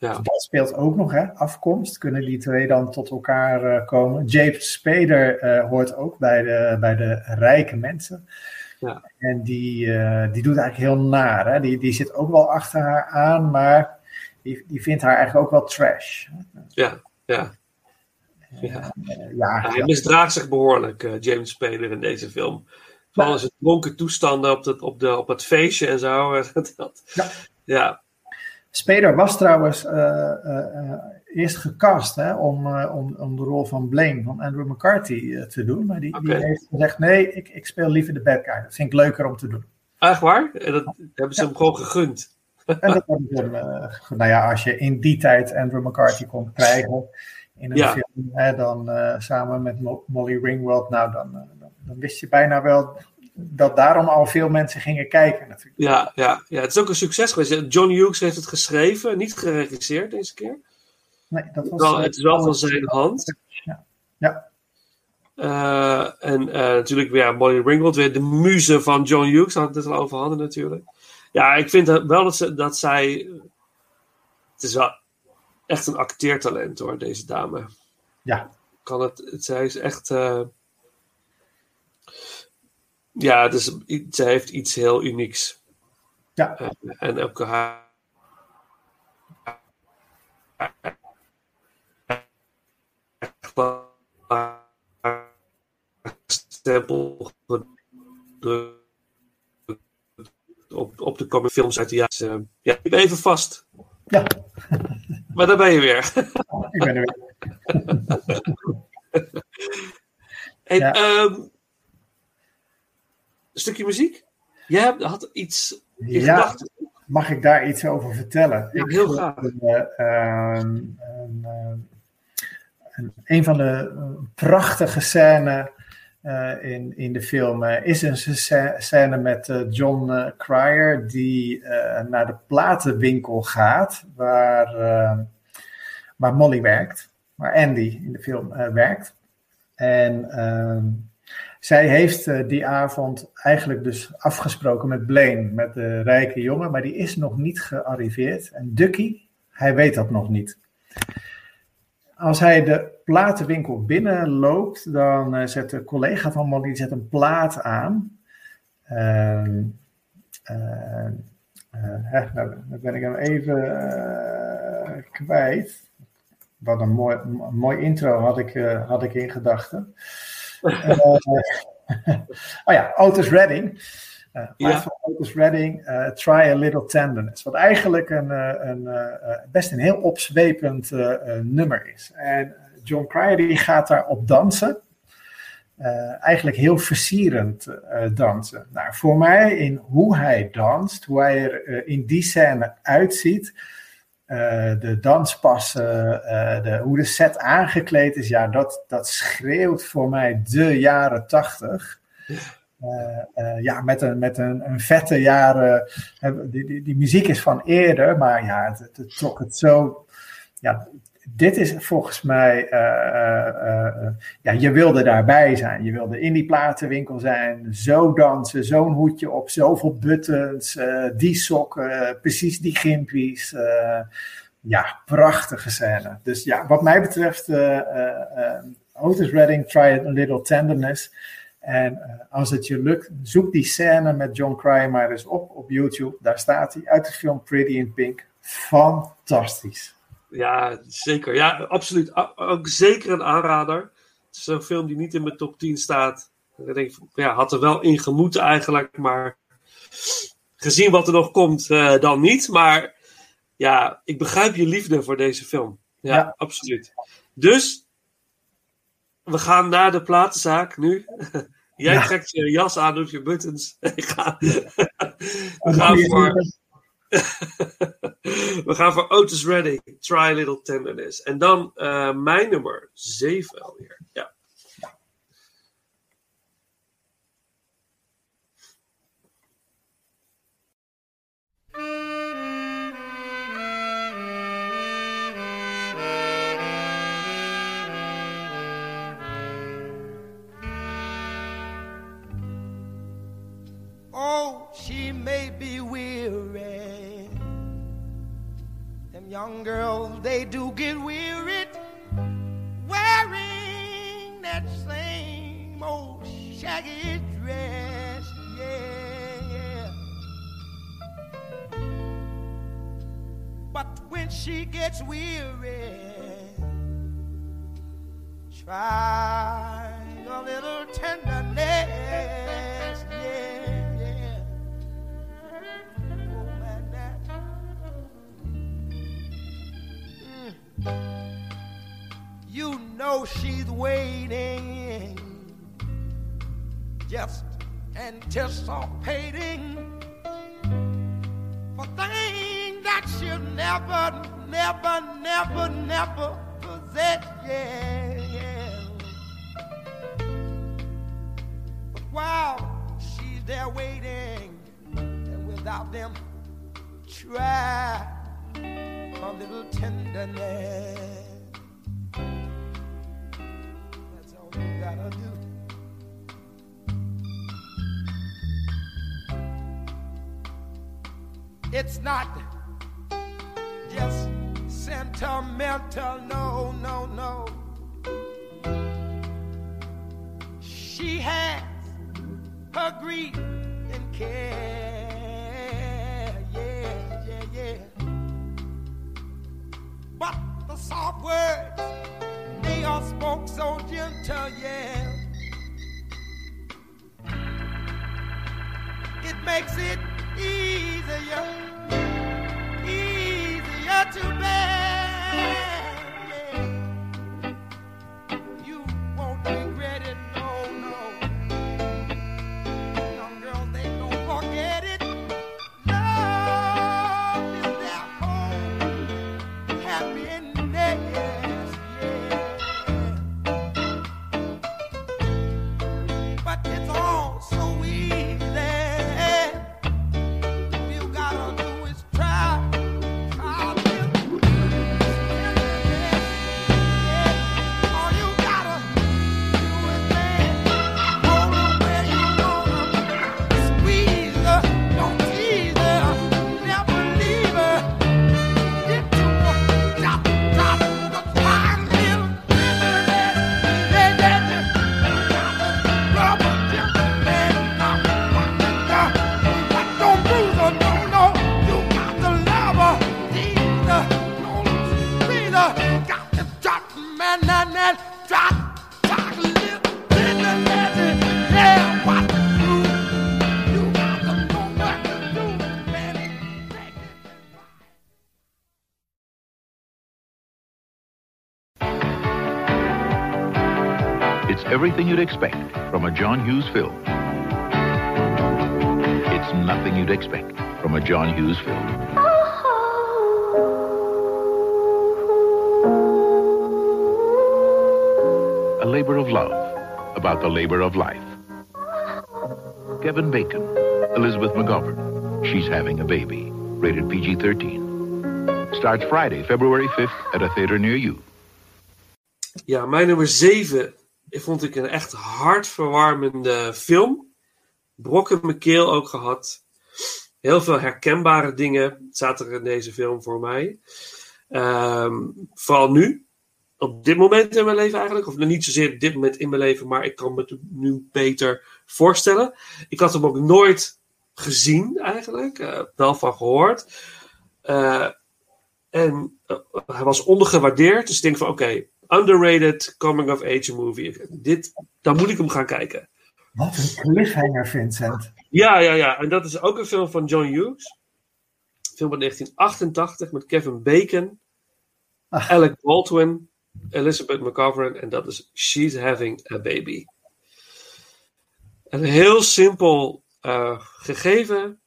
Ja. Dus dat speelt ook nog, hè? afkomst. Kunnen die twee dan tot elkaar eh, komen? James Spader eh, hoort ook bij de, bij de rijke mensen. Ja. En die, eh, die doet eigenlijk heel naar. Hè? Die, die zit ook wel achter haar aan, maar die, die vindt haar eigenlijk ook wel trash. Ja, ja. ja. Ja, hij misdraagt zich behoorlijk, eh, James Spader, in deze film. Vooral zijn dronken toestanden op, dat, op, de, op het feestje en zo. Dat- Ja. ja. Spader was trouwens eh, eh, eh, eerst gecast hè, om, om, om de rol van Blaine, van Andrew McCarthy, te doen. Maar die, die heeft gezegd: nee, ik, ik speel liever de bad guy. Dat vind ik leuker om te doen. Echt waar? En dat hebben ze hem gewoon gegund. En dat hebben ze hem, nou ja, als je in die tijd Andrew McCarthy kon krijgen in een Ja. film, hè, dan samen met Mo- Molly Ringwald, nou dan, dan, dan wist je bijna wel dat daarom al veel mensen gingen kijken natuurlijk. Ja, ja, ja, het is ook een succes geweest. John Hughes heeft het geschreven, niet geregisseerd deze keer. Nee, dat was, Wel, eh, het is wel van zijn hand. Ja. ja. Eh, en eh, natuurlijk weer ja, Molly Ringwald, weer de muze van John Hughes, had het al over hadden natuurlijk. Ja, ik vind wel dat, ze, dat zij. Het is wel echt een acteertalent hoor, deze dame. Ja. Kan het, zij is echt. Ja, dus, zij heeft iets heel unieks. Ja. Eh, en ook haar. stempel gedrukt op, op de comic films uit de jaren. Ja, ik ben even vast. Ja. Maar daar ben je weer. Ik ben er weer. En, Ja. ehm, stukje muziek? Jij had iets in Ja, gedachten. mag ik daar iets over vertellen? Ja, heel graag. eh, ehm, een, eh, een, een van de eh, prachtige scènes eh, in, in de film is een sc- scène met John Cryer die naar de platenwinkel gaat waar, waar Molly werkt, waar Andy in de film werkt. En ehm, zij heeft eh, die avond eigenlijk dus afgesproken met Blaine, met de rijke jongen, maar die is nog niet gearriveerd. En Ducky, hij weet dat nog niet. Als hij de platenwinkel binnenloopt, dan eh, zet de collega van Molly zet een plaat aan. Hè, nou, dan ben ik hem even kwijt. Wat een mooi, mooi intro had ik, had ik in gedachten. Eh, oh ja, Otis Redding. Ja. van Otis Redding, eh, Try a Little Tenderness. Wat eigenlijk een, een, best een heel opzwepend nummer is. En John Cryer die gaat daarop dansen. Eigenlijk heel versierend dansen. Nou, voor mij, in hoe hij danst, hoe hij er in die scène uitziet, eh, de danspassen, eh, de, hoe de set aangekleed is, ja, dat, dat schreeuwt voor mij de jaren tachtig. Eh, ja, met een, met een, een vette jaren. die, die, die muziek is van eerder, maar ja, het, het trok het zo. Ja, dit is volgens mij. eh, eh, eh, ja, je wilde daarbij zijn. Je wilde in die platenwinkel zijn. Zo dansen, zo'n hoedje op, zoveel buttons, die sokken, precies die gimpies. ja, prachtige scène. Dus ja, wat mij betreft, eh, eh, Otis Redding, Try a Little Tenderness. En als het je lukt, zoek die scène met John Cryer maar eens op op YouTube. Daar staat hij uit de film Pretty in Pink. Fantastisch. Ja, zeker. Ja, absoluut. Ook zeker een aanrader. Het is een film die niet in mijn top 10 staat. Ik denk, ja, had er wel in gemoeten eigenlijk, maar gezien wat er nog komt, eh, dan niet. Maar ja, ik begrijp je liefde voor deze film. Ja, Ja. absoluut. Dus, we gaan naar de platenzaak nu. Jij Ja. trekt je jas aan, doet je buttons. Ik ga, we, gaan voor. we gaan voor Otis Redding, Try a Little Tenderness. En dan eh, mijn nummer 7 alweer. Young girls, they do get weary wearing that same old shaggy dress. Yeah, yeah. But when she gets weary, try a little tenderness. Yeah. You know she's waiting, just anticipating for things that she'll never, never, never, never possess. Yeah. But while she's there waiting, and without them, try a little tenderness. It's not just sentimental, no, no, no. She has her grief and care, yeah, yeah, yeah. But the soft words, they are spoke so gentle, yeah. It makes it easier, easier to bear. Everything you'd expect from a John Hughes film. It's nothing you'd expect from a John Hughes film. A labor of love about the labor of life. Kevin Bacon, Elizabeth McGovern. She's having a baby. Rated PG 13. Starts Friday, February 5th at a theater near you. Ja, mijn nummer 7 vond ik een echt hartverwarmende film. Brok in mijn keel ook gehad. Heel veel herkenbare dingen zaten er in deze film voor mij. Ehm, vooral nu. Op dit moment in mijn leven eigenlijk. Of niet zozeer op dit moment in mijn leven, maar ik kan me het nu beter voorstellen. Ik had hem ook nooit gezien eigenlijk. eh, wel van gehoord. Eh, en eh, hij was ondergewaardeerd. Dus ik denk van oké, underrated coming of age movie. Dit, dan moet ik hem gaan kijken. Wat een cliffhanger, Vincent. Ja, ja, ja. En dat is ook een film van John Hughes. Een film van 1988 met Kevin Bacon, Alec Baldwin, Elizabeth McGovern. En dat is She's Having a Baby. Een heel simpel eh, gegeven.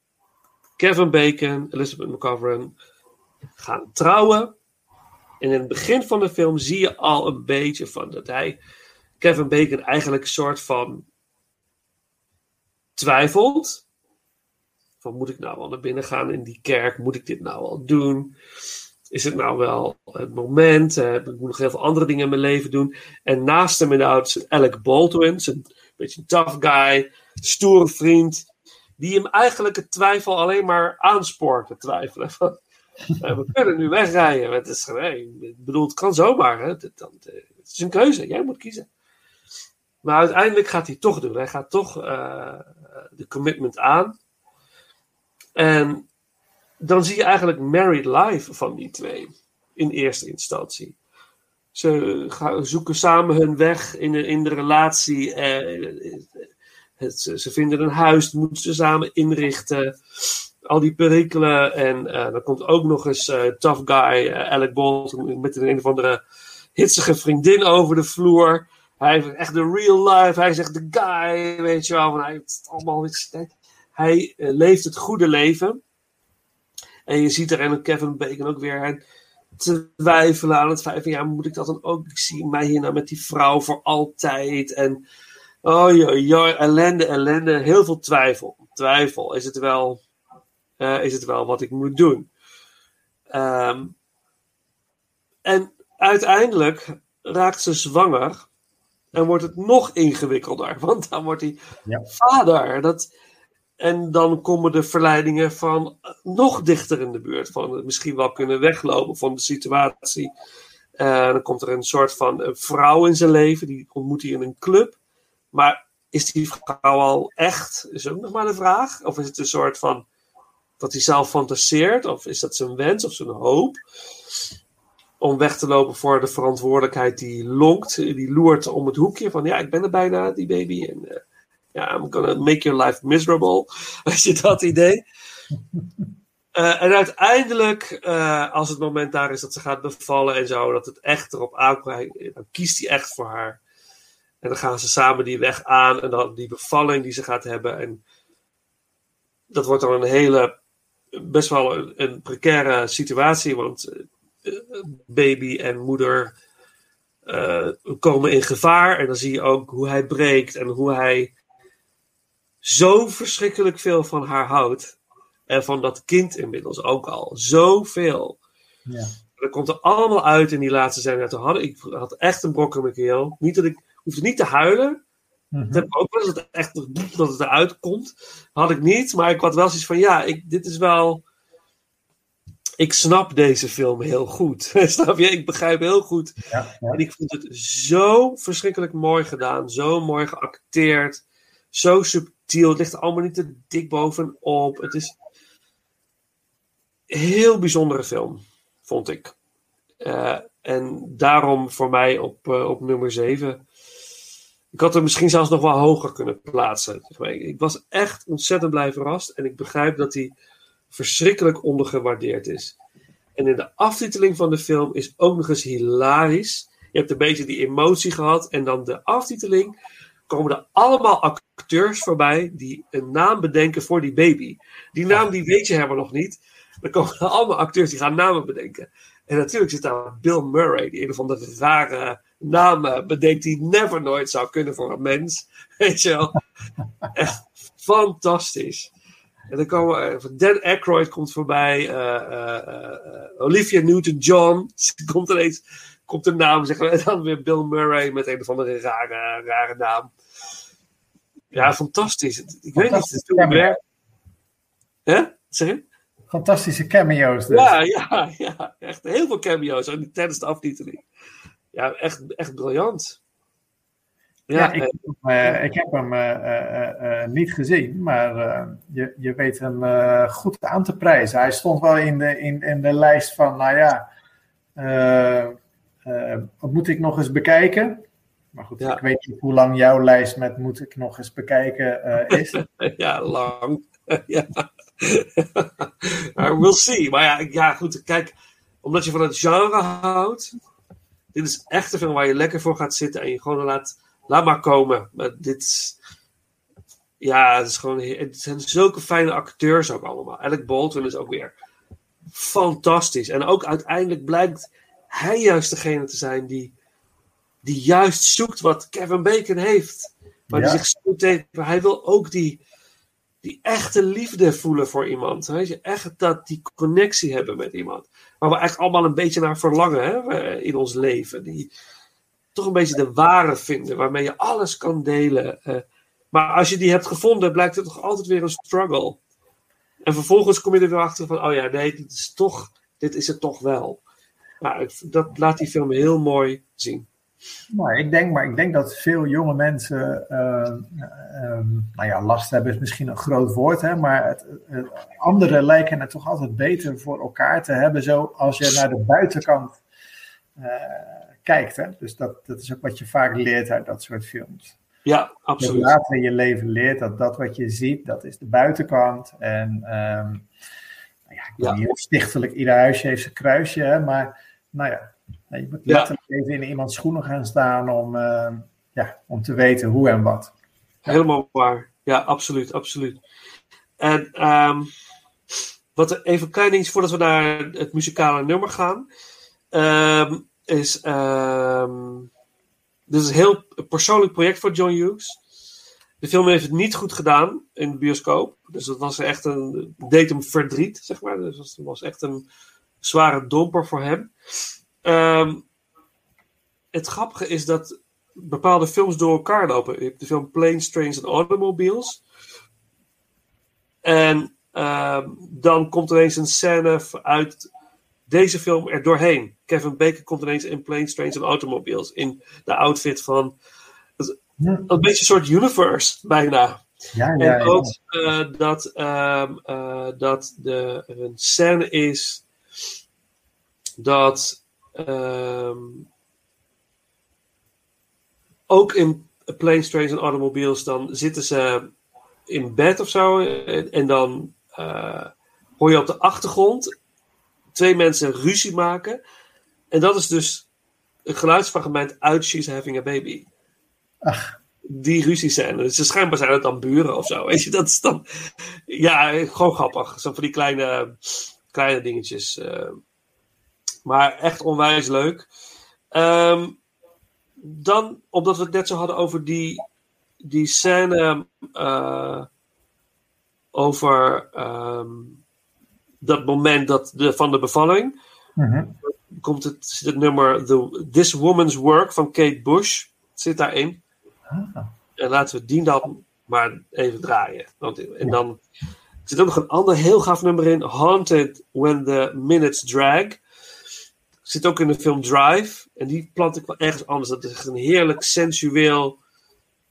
Kevin Bacon, Elizabeth McGovern gaan trouwen. In het begin van de film zie je al een beetje van dat hij, Kevin Bacon, eigenlijk een soort van twijfelt. Van moet ik nou wel naar binnen gaan in die kerk? Moet ik dit nou wel doen? Is het nou wel het moment? Eh, ik moet nog heel veel andere dingen in mijn leven doen. En naast hem inderdaad zit Alec Baldwin, een beetje een tough guy, stoere vriend, die hem eigenlijk het twijfel alleen maar aanspoort te twijfelen. Van, we kunnen nu wegrijden. Het, is, ik bedoel, het kan zomaar. Hè. Het, dan- het is een keuze. Jij moet kiezen. Maar uiteindelijk gaat hij toch doen. Hij gaat toch eh, de commitment aan. En dan zie je eigenlijk married life van die twee. In eerste instantie. Ze gaan, zoeken samen hun weg in de, in de relatie. eh, het, ze vinden een huis, moeten ze samen inrichten. Al die perikelen. En eh, dan komt ook nog eens eh, tough guy eh, Alec Baldwin met een, een of andere hitsige vriendin over de vloer. Hij heeft echt de real life. Hij zegt de guy, weet je wel. Van, hij het allemaal Hij eh, leeft het goede leven. En je ziet er en Kevin Bacon ook weer hè, twijfelen aan het feit van ja, moet ik dat dan ook? Ik zie mij hier nou met die vrouw voor altijd. En oh joh, ellende, ellende. Heel veel twijfel. Twijfel. Is het wel, eh, is het wel wat ik moet doen? Ehm, en uiteindelijk raakt ze zwanger. En wordt het nog ingewikkelder. Want dan wordt hij vader. Dat, en dan komen de verleidingen van nog dichter in de buurt. Van het misschien wel kunnen weglopen van de situatie. Eh, dan komt er een soort van een vrouw in zijn leven. Die ontmoet hij in een club. Maar is die vrouw al echt? Is ook nog maar de vraag. Of is het een soort van dat hij zelf fantaseert? Of is dat zijn wens of zijn hoop? Om weg te lopen voor de verantwoordelijkheid die lonkt. Die loert om het hoekje. Van ja, ik ben er bijna, die baby. En eh, ja, I'm gonna make your life miserable. Als je dat idee. Uh, en uiteindelijk, uh, als het moment daar is dat ze gaat bevallen en zo, dat het echt erop aankomt, dan kiest hij echt voor haar. En dan gaan ze samen die weg aan en dan die bevalling die ze gaat hebben. En dat wordt dan een hele, best wel een, een precaire situatie, want uh, baby en moeder komen in gevaar. En dan zie je ook hoe hij breekt en hoe hij zo verschrikkelijk veel van haar houdt. En van dat kind inmiddels ook al. Zoveel. Ja. Dat komt er allemaal uit in die laatste scène. Toen had ik had echt een brok in mijn keel. Niet dat ik hoefde niet te huilen. Mhm. Dat heb ik ook wel dat het echt dat het eruit komt. Had ik niet. Maar ik had wel zoiets van ja, ik, dit is wel. Ik snap deze film heel goed. snap je? Ik begrijp heel goed. Ja, ja. En ik vond het zo verschrikkelijk mooi gedaan. Zo mooi geacteerd. Zo subtiel. Het ligt allemaal niet te dik bovenop. Het is een heel bijzondere film, vond ik. Uh, en daarom voor mij op, uh, op nummer 7. Ik had hem misschien zelfs nog wel hoger kunnen plaatsen. Ik was echt ontzettend blij verrast. En ik begrijp dat hij verschrikkelijk ondergewaardeerd is. En in de aftiteling van de film is ook nog eens hilarisch. Je hebt een beetje die emotie gehad. En dan de aftiteling komen er allemaal acteurs voorbij die een naam bedenken voor die baby. Die naam die weet je helemaal nog niet. Dan komen er allemaal acteurs die gaan namen bedenken. En natuurlijk zit daar Bill Murray, die een of andere rare namen bedenkt die never nooit zou kunnen voor een mens. Weet je wel. Echt fantastisch. En dan komen Dan Aykroyd komt voorbij, uh, uh, Olivia Newton-John komt ineens, komt de naam, zeg maar, en dan weer Bill Murray met een of andere rare, rare naam. Ja, fantastisch. Ik weet niet, het is toen werk. Hè? Zeg je? Fantastische cameo's dus. Ja, ja, ja. Echt heel veel cameo's tijdens de aftiteling. Ja, echt, echt briljant. Ja, ja ik, uh, ik, heb hem uh, uh, niet gezien, maar je, je weet hem goed aan te prijzen. Hij stond wel in de, in, in de lijst van, nou ja, wat moet ik nog eens bekijken? Maar goed, ja. ik weet niet hoe lang jouw lijst met moet ik nog eens bekijken is. ja, lang. ja. we'll see. Maar ja, ja, goed, kijk, omdat je van het genre houdt, dit is echt een film waar je lekker voor gaat zitten en je gewoon laat, laat maar komen. Maar dit, ja, het is gewoon, het zijn zulke fijne acteurs ook allemaal. Alec Baldwin is ook weer fantastisch. En ook uiteindelijk blijkt hij juist degene te zijn die, die juist zoekt wat Kevin Bacon heeft. Maar ja. die zich zo tegen, hij wil ook die, die echte liefde voelen voor iemand. Weet je, echt dat die connectie hebben met iemand. Waar we eigenlijk allemaal een beetje naar verlangen hè, in ons leven. Die toch een beetje de ware vinden, waarmee je alles kan delen. Maar als je die hebt gevonden, blijkt het toch altijd weer een struggle. En vervolgens kom je er weer achter van, oh ja, nee, dit is toch dit is het toch wel. Nou, ik- dat laat die film heel mooi zien. Nou, ik denk, maar ik denk dat veel jonge mensen, eh, ehm, nou ja, last hebben is misschien een groot woord, hè, maar het, het- anderen lijken het toch altijd beter voor elkaar te hebben, zo als je naar de buitenkant eh, kijkt. Hè. Dus dat, dat is ook wat je vaak leert uit dat soort films. Ja, Dat je absoluut. later in je leven leert dat dat wat je ziet, dat is de buitenkant. En ehm, nou ja, ik Ja. niet stichtelijk, ieder huisje heeft zijn kruisje, hè, maar nou ja, je moet Ja. even in iemands schoenen gaan staan om, ehm, ja, om te weten hoe en wat. Helemaal waar. Ja, absoluut, absoluut. En ehm, wat er, even een klein dingetje voordat we naar het muzikale nummer gaan. ehm, is, ehm, dit is een heel persoonlijk project voor John Hughes. De film heeft het niet goed gedaan in de bioscoop. Dus dat was echt een, deed hem verdriet, zeg maar. Dus dat was echt een zware domper voor hem. Ehm, het grappige is dat bepaalde films door elkaar lopen. Je hebt de film Planes, Trains and Automobiles. En ehm, dan komt ineens een scène uit deze film er doorheen. Kevin Bacon komt ineens in Planes, Trains and Automobiles. In de outfit van... Een beetje een soort universe, bijna. Ja, ja, en ook eh, dat, ehm, eh, dat de, er een scène is dat ehm, ook in Planes, Trains en Automobiles dan zitten ze in bed of zo en, en dan eh, hoor je op de achtergrond twee mensen ruzie maken en dat is dus een geluidsfragment uit She's Having a Baby die ruzie zijn. Dus schijnbaar zijn het dan buren of zo. Weet je, dat is dan. Ja, gewoon grappig. Zo van die kleine, kleine dingetjes. eh. Maar echt onwijs leuk. Ehm, dan, omdat we het net zo hadden over die, die scène. eh, over ehm, dat moment dat de, van de bevalling. Mhm. Komt het, het nummer The, This Woman's Work van Kate Bush. Zit daarin. En laten we die dan maar even draaien. Want, en dan er zit ook nog een ander heel gaaf nummer in. Haunted When the Minutes Drag. Zit ook in de film Drive. En die plant ik wel ergens anders. Dat is echt een heerlijk sensueel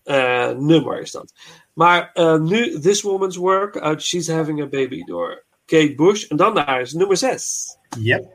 eh, nummer is dat. Maar eh, nu This Woman's Work uit She's Having a Baby door Kate Bush. En dan naar is nummer 6. Yep.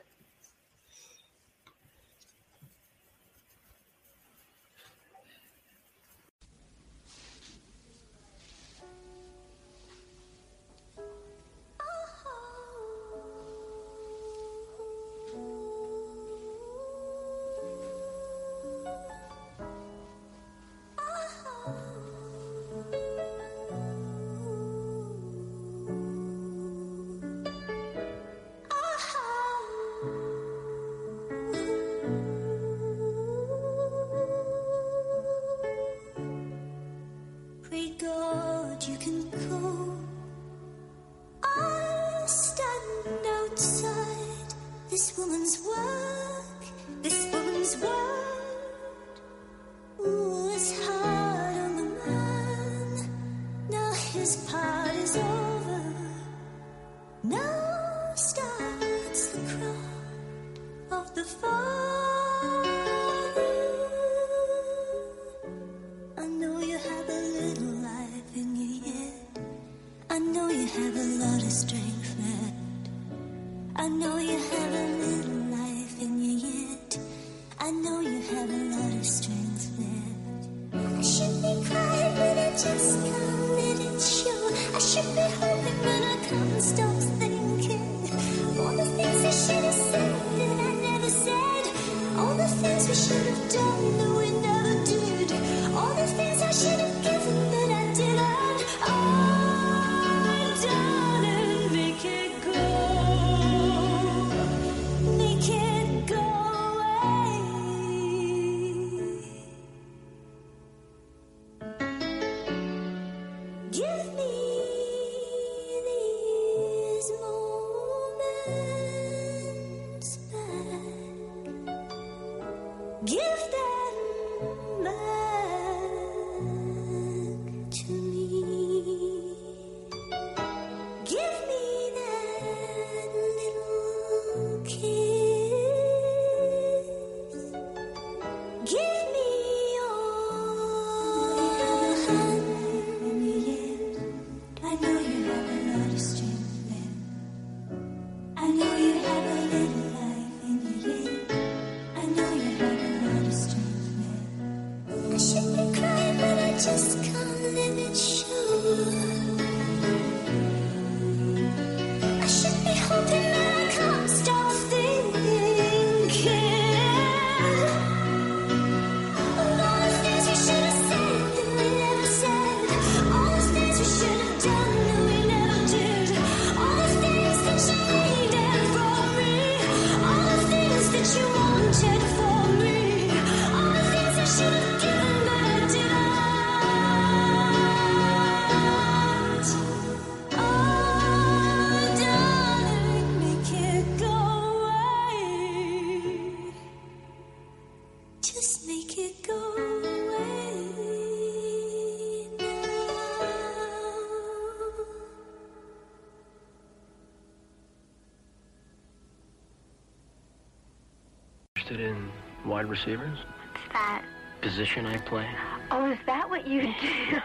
Wide receivers? What's that? Position I play? Oh, is that what you do?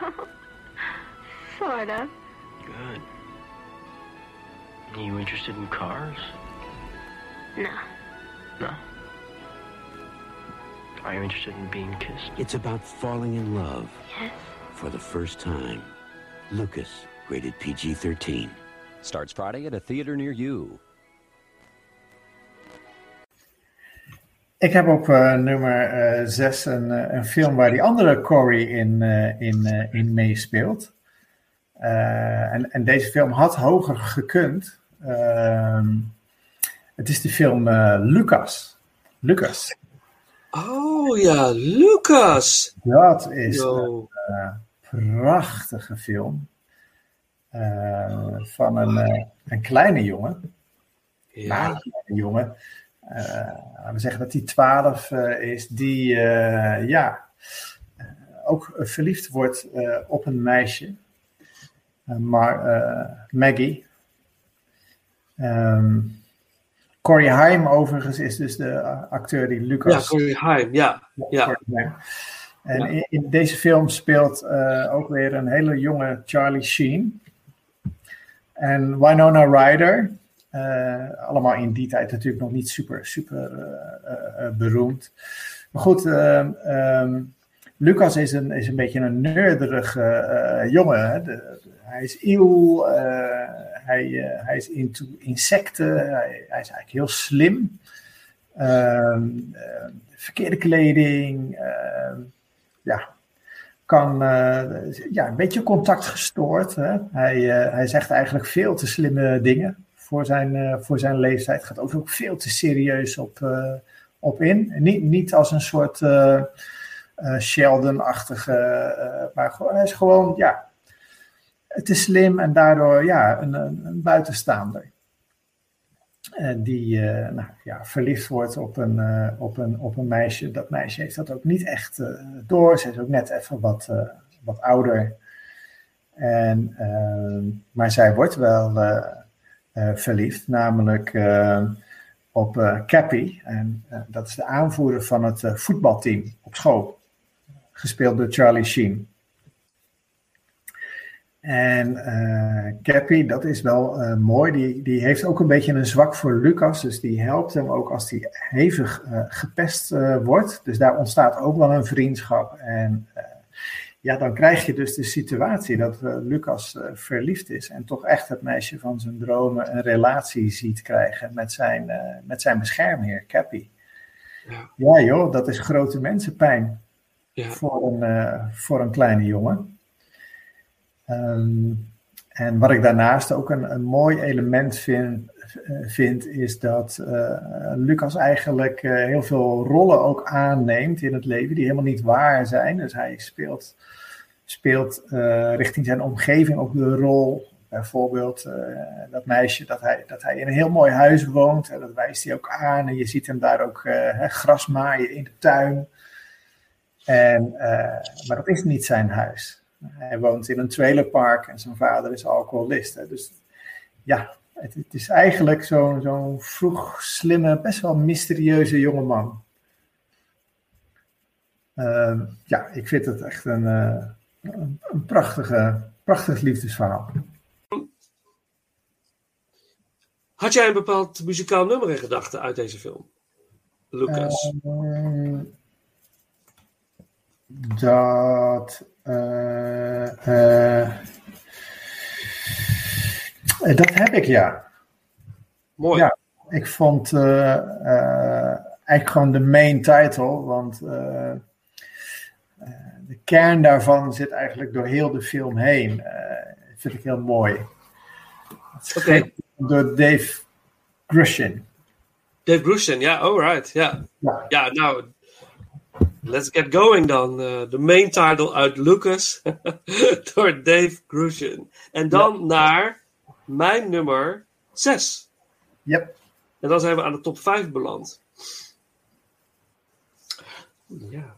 sort of. Good. Are you interested in cars? No. No. Are you interested in being kissed? It's about falling in love Yes. for the first time. Lucas, rated PG 13. Starts Friday at a theater near you. Ik heb op eh, nummer 6 een, eh, een film waar die andere Corey in, eh, in, eh, in meespeelt. Eh, en, en deze film had hoger gekund. Ehm, het is de film eh, Lucas. Lucas. Oh ja, Lucas. Dat is Yo. een eh, prachtige film. Eh, van een, eh, een kleine jongen. Maar een kleine jongen. Eh, laten we zeggen dat hij 12 eh, is. Die eh, ja, ook verliefd wordt op een meisje. Maar Maggie. Ehm Corey Haim overigens is dus de acteur die Lucas... Ja, Corey Haim, ja. ja. En in, in deze film speelt ook weer een hele jonge Charlie Sheen. En Winona Ryder. Eh, allemaal in die tijd natuurlijk nog niet super, super eh, eh, beroemd. Maar goed, ehm, ehm, Lucas is een, is een beetje een nerderige jongen. Hè. Hij is eeuw, hij, hij is into insecten, hij, hij is eigenlijk heel slim. Ehm, eh, verkeerde kleding, ja, kan ja, een beetje contact gestoord. Hè? Hij, hij zegt eigenlijk veel te slimme dingen voor zijn, eh, voor zijn leeftijd. Gaat ook, veel te serieus op, eh, op in. Niet, niet als een soort eh, Sheldon-achtige, maar gewoon, hij is gewoon, ja, te slim en daardoor ja, een, een, buitenstaander. En die eh, nou, ja, verliefd wordt op een, op, een, op een meisje. Dat meisje heeft dat ook niet echt door. Ze is ook net even wat, wat ouder. En, eh, maar zij wordt wel verliefd, namelijk eh, op eh, Cappy. En eh, dat is de aanvoerder van het eh, voetbalteam op school. Gespeeld door Charlie Sheen. En eh Cappy, dat is wel eh, mooi. Die, die heeft ook een beetje een zwak voor Lucas. Dus die helpt hem ook als hij hevig eh, gepest eh, wordt. Dus daar ontstaat ook wel een vriendschap. En eh, ja, dan krijg je dus de situatie dat eh, Lucas eh, verliefd is. En toch echt het meisje van zijn dromen een relatie ziet krijgen met zijn, eh, met zijn beschermheer, Cappy. Ja. Ja joh, dat is grote mensenpijn Ja. voor, een, voor een kleine jongen. Ehm, en wat ik daarnaast ook een, een mooi element vind, vind is dat eh, Lucas eigenlijk eh, heel veel rollen ook aanneemt in het leven die helemaal niet waar zijn. Dus hij speelt, speelt eh, richting zijn omgeving ook de rol. Bijvoorbeeld eh, dat meisje dat hij, dat hij in een heel mooi huis woont. En dat wijst hij ook aan. En je ziet hem daar ook eh, gras maaien in de tuin. En, eh, maar dat is niet zijn huis. Hij woont in een trailerpark en zijn vader is alcoholist. Dus ja, het, het is eigenlijk zo'n zo'n vroeg, slimme, best wel mysterieuze jongeman. Ehm ja, ik vind het echt een, eh, een, een prachtige, prachtig liefdesverhaal. Had jij een bepaald muzikaal nummer in gedachten uit deze film? Lucas. Ehm, dat eh, eh, dat heb ik, ja. Mooi. Ja, ik vond eh, eh, eigenlijk gewoon de main title, want eh, eh, de kern daarvan zit eigenlijk door heel de film heen. Eh vind ik heel mooi. Geschreven Door Dave Grushin. Dave Grusin, ja, alright. Ja. Ja. ja, nou, let's get going dan. Eh, De main title uit Lucas door Dave Grusin. En dan naar mijn nummer 6. Yep. En dan zijn we aan de top 5 beland. Ja.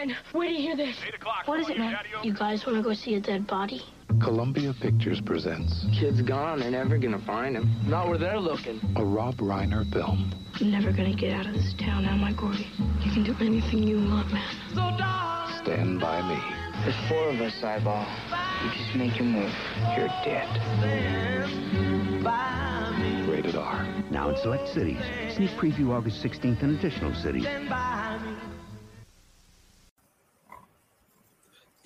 Man, where do you hear this? What is it, man? You guys want to go see a dead body? Columbia Pictures presents Kid's gone. They're never gonna find him. Not where they're looking. a Rob Reiner film. I'm never gonna get out of this town, am I, Gordy? You can do anything you want, man. Stand by me. There's four of us, Eyeball. You just make your move. You're dead. Rated R. Now in select cities. Sneak preview August 16th in additional cities.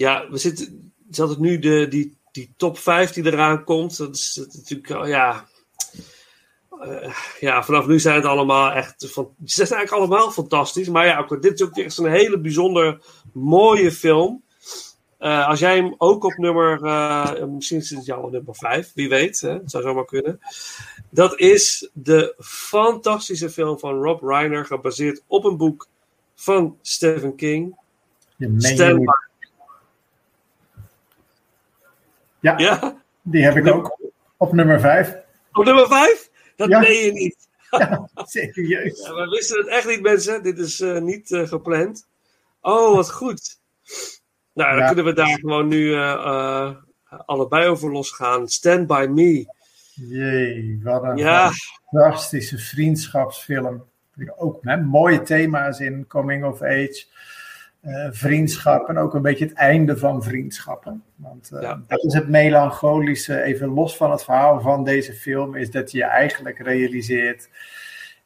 Ja, we zitten, altijd nu de, die, die top 5 die eraan komt. Dat is dat is natuurlijk, ja. eh, ja, vanaf nu zijn het allemaal echt. Van, ze zijn eigenlijk allemaal fantastisch. Maar ja, ook, dit is ook echt een hele bijzonder mooie film. Eh, als jij hem ook op nummer. eh, misschien is het jouw nummer 5, wie weet. Hè? Het zou zomaar kunnen. Dat is de fantastische film van Rob Reiner, gebaseerd op een boek van Stephen King. Stand by Ja, Ja? die heb ik ook op nummer 5. Op nummer 5? Dat Ja. meen je niet. Serieus. Ja, we wisten het echt niet, mensen. Dit is eh, niet eh, gepland. Oh, wat goed. Nou, dan kunnen we daar gewoon nu eh, allebei over losgaan. Stand by me. Jee, wat een Ja. fantastische vriendschapsfilm. Ook met mooie thema's in, coming of age. Eh, vriendschap en ook een beetje het einde van vriendschappen. Want eh, dat is het melancholische, even los van het verhaal van deze film, is dat je eigenlijk realiseert,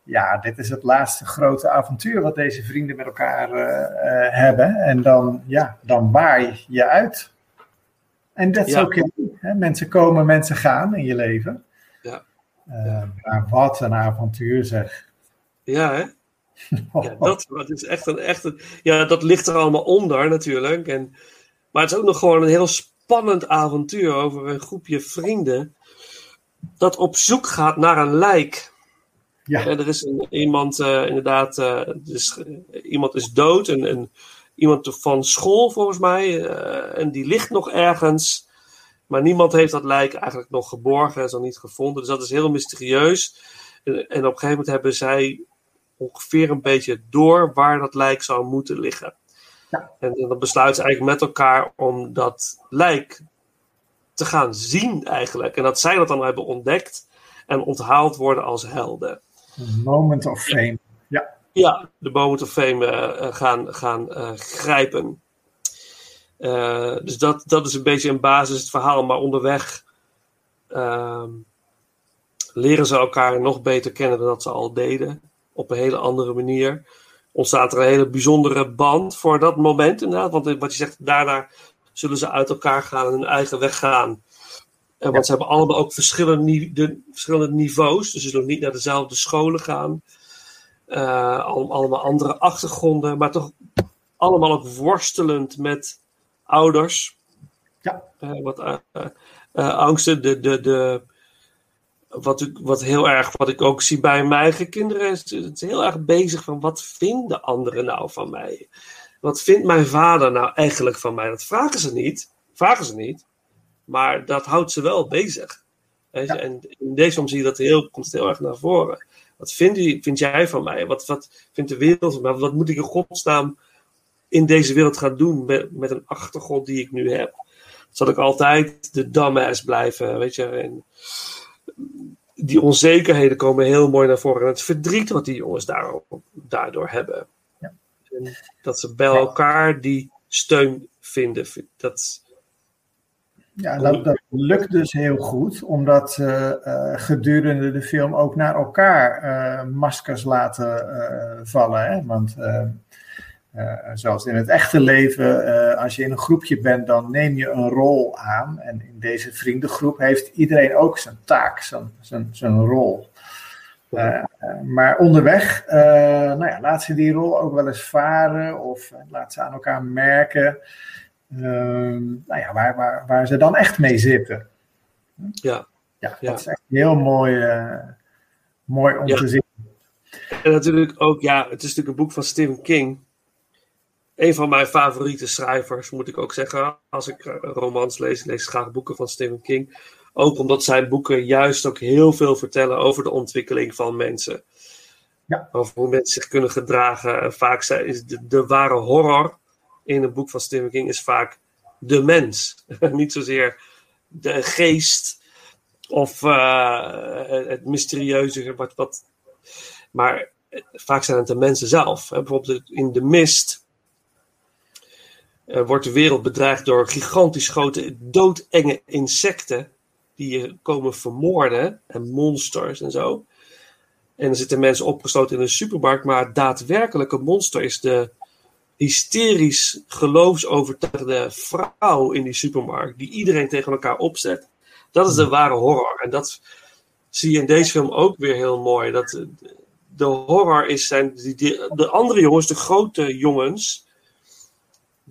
ja, dit is het laatste grote avontuur wat deze vrienden met elkaar eh, hebben. En dan, ja, dan baai je uit. En dat is Ja. oké. mensen komen, mensen gaan in je leven. Ja. Maar wat een avontuur zeg. Ja, hè? Ja, dat, dat is echt een, echt een. Ja, dat ligt er allemaal onder natuurlijk. En, maar het is ook nog gewoon een heel spannend avontuur over een groepje vrienden. dat op zoek gaat naar een lijk. Ja. er is een, iemand, eh, inderdaad. dus, iemand is dood. En, en iemand van school volgens mij. en die ligt nog ergens. Maar niemand heeft dat lijk eigenlijk nog geborgen. Is nog niet gevonden. Dus dat is heel mysterieus. En, en op een gegeven moment hebben zij ongeveer een beetje door waar dat lijk zou moeten liggen. En, en dan besluiten ze eigenlijk met elkaar om dat lijk te gaan zien eigenlijk. En dat zij dat dan hebben ontdekt en onthaald worden als helden. Moment of fame. Ja. Ja, de moment of fame eh, eh, gaan, gaan eh, grijpen. Dus dat, dat is een beetje een basis het verhaal. Maar onderweg ehm, leren ze elkaar nog beter kennen dan dat ze al deden. Op een hele andere manier. Ontstaat er een hele bijzondere band voor dat moment inderdaad. Want wat je zegt, daarna zullen ze uit elkaar gaan en hun eigen weg gaan. En want ze hebben allemaal ook verschillende, de, verschillende niveaus. Dus ze zullen niet naar dezelfde scholen gaan. Eh, al- allemaal andere achtergronden. Maar toch allemaal ook worstelend met ouders. Ja. Eh, wat eh, angsten. De, de, de, wat, ik, wat heel erg, wat ik ook zie bij mijn eigen kinderen, is het is heel erg bezig van wat vinden anderen nou van mij? Wat vindt mijn vader nou eigenlijk van mij? Dat vragen ze niet. Vragen ze niet. Maar dat houdt ze wel bezig. Weet je? En in deze film zie je dat heel, komt het heel erg naar voren. Wat vind, je, vind jij van mij? Wat, wat vindt de wereld van mij? Wat moet ik in godsnaam in deze wereld gaan doen met, met een achtergrond die ik nu heb? Zal ik altijd de dumbass blijven? Weet je? En die onzekerheden komen heel mooi naar voren. En het verdriet wat die jongens daarop, daardoor hebben. En dat ze bij elkaar die steun vinden. Dat, Ja, dat, dat lukt dus heel goed, omdat ze eh, gedurende de film ook naar elkaar eh, maskers laten eh, vallen. Hè? Want eh, zoals in het echte leven, eh, als je in een groepje bent, dan neem je een rol aan. En in deze vriendengroep heeft iedereen ook zijn taak, zijn, zijn, zijn rol. Eh, maar onderweg, nou ja, laat ze die rol ook wel eens varen of laat ze aan elkaar merken ehm, nou ja, waar, waar, waar ze dan echt mee zitten. Ja. Ja, Ja. dat is echt heel mooi, mooi om Ja. te zien. En natuurlijk ook, ja, het is natuurlijk een boek van Stephen King. Een van mijn favoriete schrijvers, moet ik ook zeggen. Als ik eh, romans lees, lees ik graag boeken van Stephen King. Ook omdat zijn boeken juist ook heel veel vertellen over de ontwikkeling van mensen. Ja. Over hoe mensen zich kunnen gedragen. En vaak zijn, is de, de ware horror in een boek van Stephen King is vaak de mens. Niet zozeer de geest of eh, het mysterieuze. Wat, wat, maar eh, vaak zijn het de mensen zelf. Bijvoorbeeld in De Mist eh, wordt de wereld bedreigd door gigantisch grote doodenge insecten die je komen vermoorden en monsters en zo. En dan zitten mensen opgesloten in een supermarkt, maar het daadwerkelijke monster is de hysterisch geloofsovertuigde vrouw in die supermarkt, die iedereen tegen elkaar opzet. Dat is de ware horror. En dat zie je in deze film ook weer heel mooi. Dat de horror is zijn die, die- de andere jongens, de grote jongens,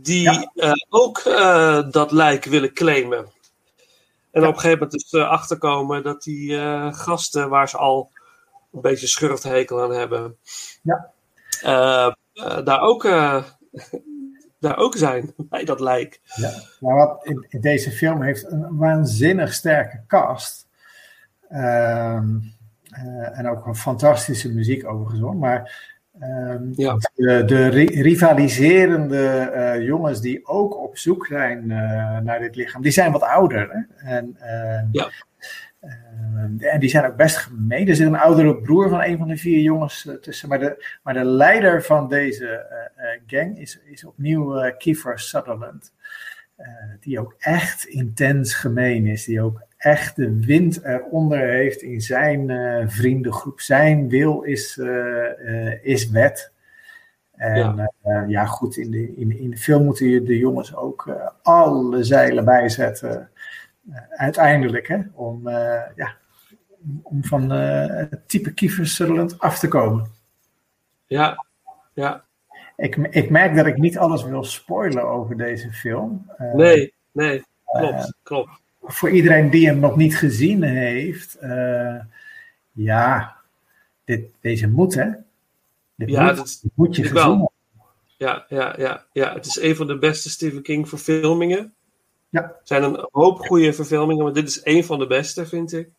die eh, ook eh, dat lijk willen claimen. En op een gegeven moment dus eh, achterkomen dat die gasten waar ze al een beetje schurfthekel aan hebben, Ja. daar, ook, daar ook zijn bij dat lijk. Ja. Maar wat in, in deze film heeft een waanzinnig sterke cast. Ehm, eh, en ook een fantastische muziek overigens hoor. Maar ehm, de, de ri- rivaliserende eh, jongens die ook op zoek zijn eh, naar dit lichaam, die zijn wat ouder. Hè? En, eh, Eh, en die zijn ook best gemeen. Er zit een oudere broer van een van de vier jongens eh, tussen. Maar de, maar de leider van deze gang is, is opnieuw Kiefer Sutherland. Die ook echt intens gemeen is. Die ook echt de wind eronder heeft in zijn eh, vriendengroep. Zijn wil is, eh, eh, is wet. En Ja. ja, goed, in de, in, in de film moeten je de jongens ook alle zeilen bijzetten. uiteindelijk, hè, om, ja, om van het type Kiefer Sutherland af te komen. Ja, ja. Ik, ik merk dat ik niet alles wil spoilen over deze film. Nee, nee, klopt, klopt. Voor iedereen die hem nog niet gezien heeft, eh, ja, dit, deze moet, hè? Dit Ja, moet, dat moet je gezien wel. Ja, ja, ja, ja, het is een van de beste Stephen King verfilmingen. Ja. Er zijn een hoop goede verfilmingen, maar dit is een van de beste, vind ik.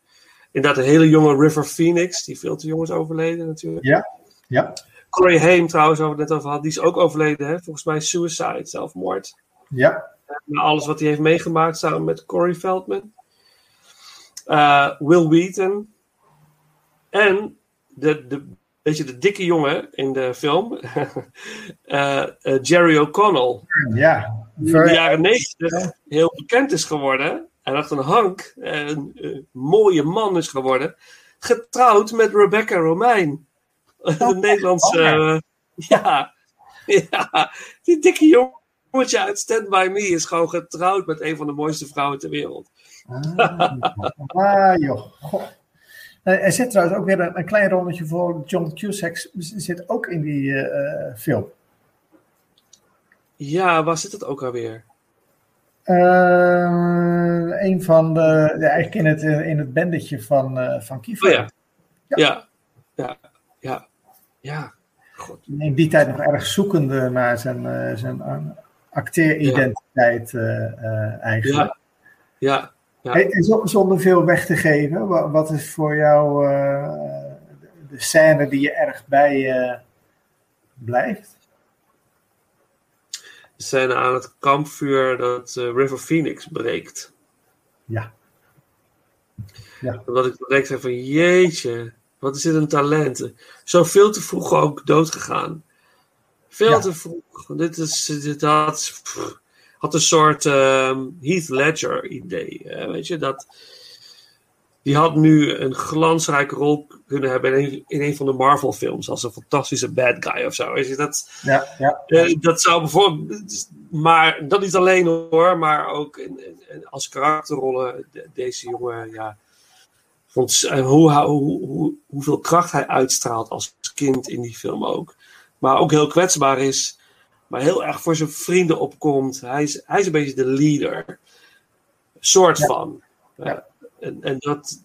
Inderdaad, een hele jonge River Phoenix, die veel te jong is overleden natuurlijk. Ja, ja, Corey Haim trouwens, waar we het net over hadden, die is ook overleden, hè? volgens mij suicide, zelfmoord. ja, Na alles wat hij heeft meegemaakt samen met Corey Feldman. Eh, Will Wheaton. En de, de, weet je, de dikke jongen in de film. eh, eh, Jerry O'Connell. ja. Die in de jaren negentig heel bekend is geworden. En echt een hank, een, mooie man is geworden. Getrouwd met Rebecca Romein. Een Nederlandse. eh, ja, ja, die dikke jongetje uit Stand By Me is gewoon getrouwd met een van de mooiste vrouwen ter wereld. Ah, joh. Goh. Eh, Er zit trouwens ook weer een, een klein rolletje voor John Cusack. Zit ook in die eh, eh, film. Ja, waar zit het ook alweer? Eh, een van de. Ja, eigenlijk in het, in het bandetje van, eh van Kiefer. Oh ja. Ja, ja, ja, ja. In die tijd nog erg zoekende naar zijn, zijn acteeridentiteit eh, eh, eigenlijk. Ja, ja. Hey, en zo- zonder veel weg te geven, wa- wat is voor jou eh, de scène die je erg bij blijft? De scène aan het kampvuur dat River Phoenix breekt. Ja. Ja. Omdat ik direct zei van jeetje, wat is dit een talent. Zo veel te vroeg ook doodgegaan. Veel Ja. te vroeg. Dit, is, dit had, had een soort ehm, Heath Ledger idee. hè, weet je, dat, die had nu een glansrijke rol kunnen hebben in een, in een van de Marvel films. Als een fantastische bad guy of zo. Weet je, dat, Ja, ja. eh, dat zou bijvoorbeeld, maar dat niet alleen hoor, maar ook in, als karakterrollen. de- deze jongen, ja, vond, en hoe, hoe, hoe, hoeveel kracht hij uitstraalt als kind in die film ook. Maar ook heel kwetsbaar is, maar heel erg voor zijn vrienden opkomt. Hij is, hij is een beetje de leader, soort Ja. van. Ja. En, en dat,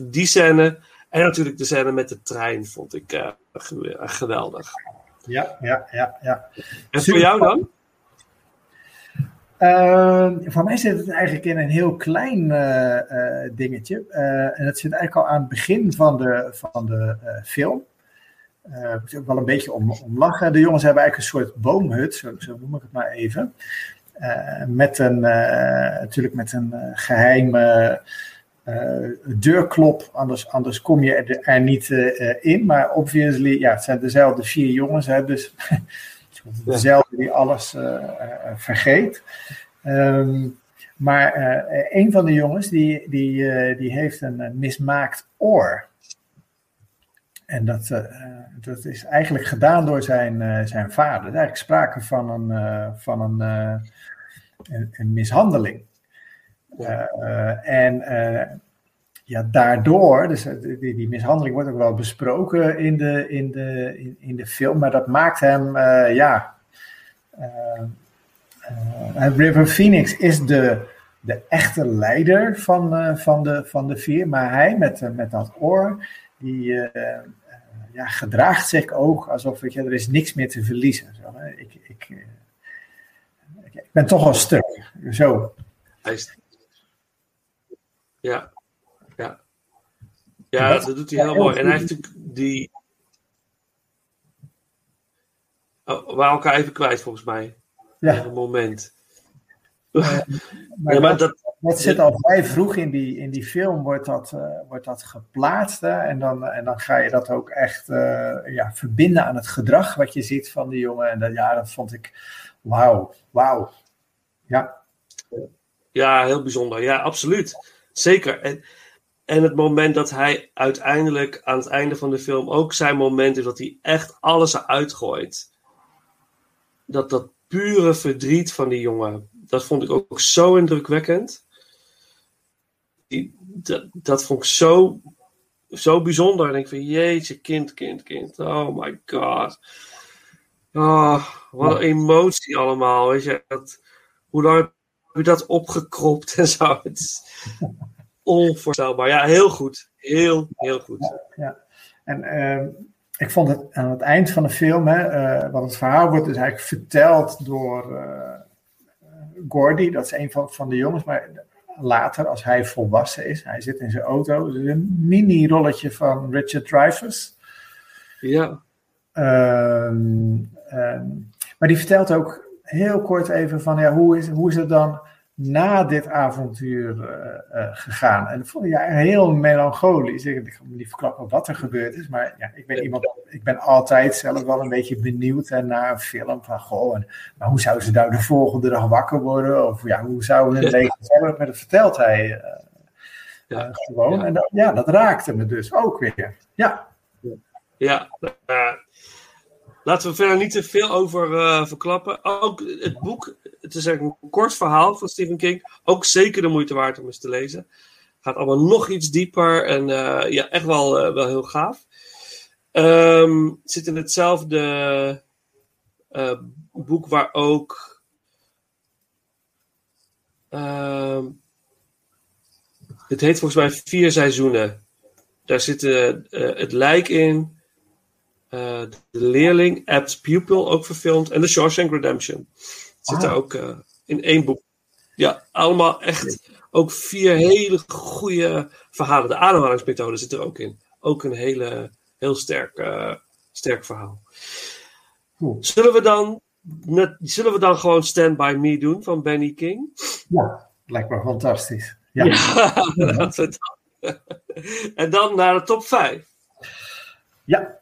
die scène, en natuurlijk de scène met de trein, vond ik eh, ge- geweldig. Ja, ja, ja, ja. En voor jou dan? Eh, voor mij zit het eigenlijk in een heel klein eh, eh, dingetje. Eh, en dat zit eigenlijk al aan het begin van de, van de eh, film. Eh moet je ook wel een beetje om, om lachen. De jongens hebben eigenlijk een soort boomhut, zo, zo noem ik het maar even. Eh, met een, eh, natuurlijk met een eh, geheime eh, deurklop, anders, anders kom je er, er niet in. Maar obviously, ja, het zijn dezelfde vier jongens, hè, dus dezelfde die alles vergeet. Ehm, maar een van de jongens die, die, die heeft een, mismaakt oor. En dat, eh, dat is eigenlijk gedaan door zijn, eh, zijn vader. Er is eigenlijk sprake van een, eh, van een, een, een mishandeling. En ja, daardoor, dus die, die mishandeling wordt ook wel besproken in de, in de, in, in de film, maar dat maakt hem, ja. River Phoenix is de, de echte leider van, van, de, van de vier, maar hij met, met dat oor, die ja, gedraagt zich ook alsof weet je, er is niks meer te verliezen. Zo, hè. ik, ik, eh, ik, ben toch al stuk. Zo. Ja, ja. Ja, dat doet hij heel mooi. En hij heeft natuurlijk die. Oh, we waren elkaar even kwijt volgens mij. Ja. Op een moment. maar ja, maar dat- dat, zit al vrij vroeg in die, in die film, wordt dat, eh, wordt dat geplaatst. Hè? En, dan, en dan ga je dat ook echt eh, ja, verbinden aan het gedrag wat je ziet van die jongen. En dat, ja, dat vond ik, wauw, wauw. Ja. Ja, heel bijzonder. Ja, absoluut. Zeker. En, en het moment dat hij uiteindelijk aan het einde van de film ook zijn moment is dat hij echt alles eruit gooit. Dat dat pure verdriet van die jongen, dat vond ik ook zo indrukwekkend. Die, dat, dat vond ik zo, zo bijzonder. En ik van, jeetje, kind, kind, kind. Oh my god. Oh, wat een emotie allemaal. Weet je, dat, hoe lang heb je dat opgekropt en zo. Het is onvoorstelbaar. Ja, heel goed. Heel, heel goed. Ja. En ehm, ik vond het aan het eind van de film, hè, eh, wat het verhaal wordt dus eigenlijk verteld door eh Gordy, dat is een van, van de jongens, maar later als hij volwassen is, hij zit in zijn auto, dus een mini-rolletje van Richard Dreyfuss. Ja. Ehm, ehm, maar die vertelt ook heel kort even van ja, hoe, is, hoe is het dan na dit avontuur eh, eh, gegaan? En dat vond ik ja, heel melancholisch. Ik, ik ga me niet verklappen wat er gebeurd is, maar ja, ik ben iemand, ik ben altijd zelf wel een beetje benieuwd hè, naar een film van goh, en, maar hoe zou ze nou de volgende dag wakker worden? Of ja, hoe zou hun leven verder? Maar dat vertelt hij eh, Ja. gewoon. En dat, ja, dat raakte me dus ook weer. Ja. Ja, laten we verder niet te veel over eh, verklappen. Ook het boek, het is een kort verhaal van Stephen King. Ook zeker de moeite waard om eens te lezen. Gaat allemaal nog iets dieper en eh, ja, echt wel, eh, wel heel gaaf. Het zit in hetzelfde boek waar ook. ehm, het heet volgens mij Vier Seizoenen. Daar zit het lijk in. Eh, de leerling, Apt Pupil, ook verfilmd. En The Shawshank Redemption. Zit Ah. er ook eh, in één boek. Ja, allemaal echt ook vier hele goede verhalen. De ademhalingsmethode zit er ook in. Ook een hele, heel sterk, eh, sterk verhaal. Zullen we, dan, net, zullen we dan gewoon Stand By Me doen van Benny King? Ja, lijkt me fantastisch. Ja. Ja, laten we dan. En dan naar de top 5. Ja.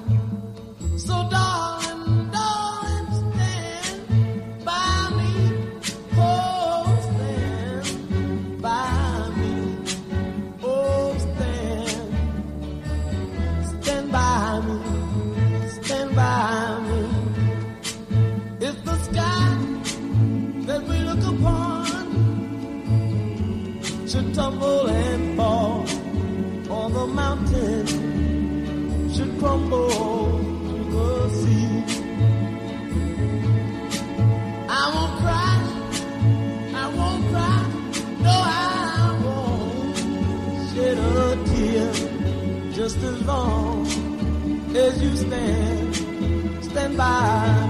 Long as you stand, stand by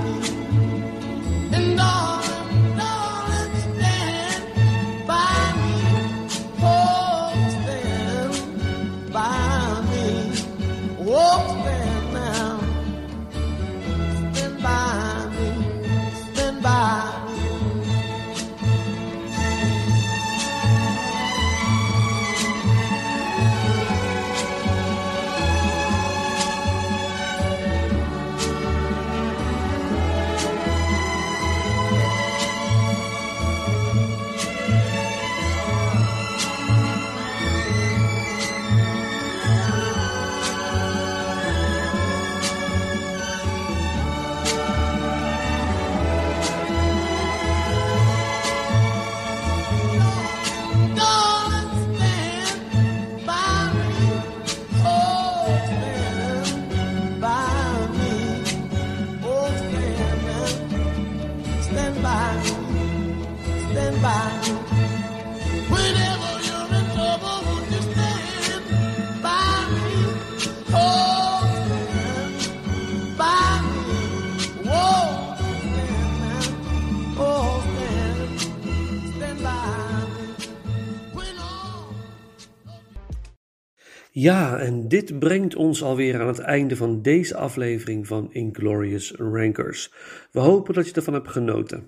Ja, en dit brengt ons alweer aan het einde van deze aflevering van Inglorious Rankers. We hopen dat je ervan hebt genoten.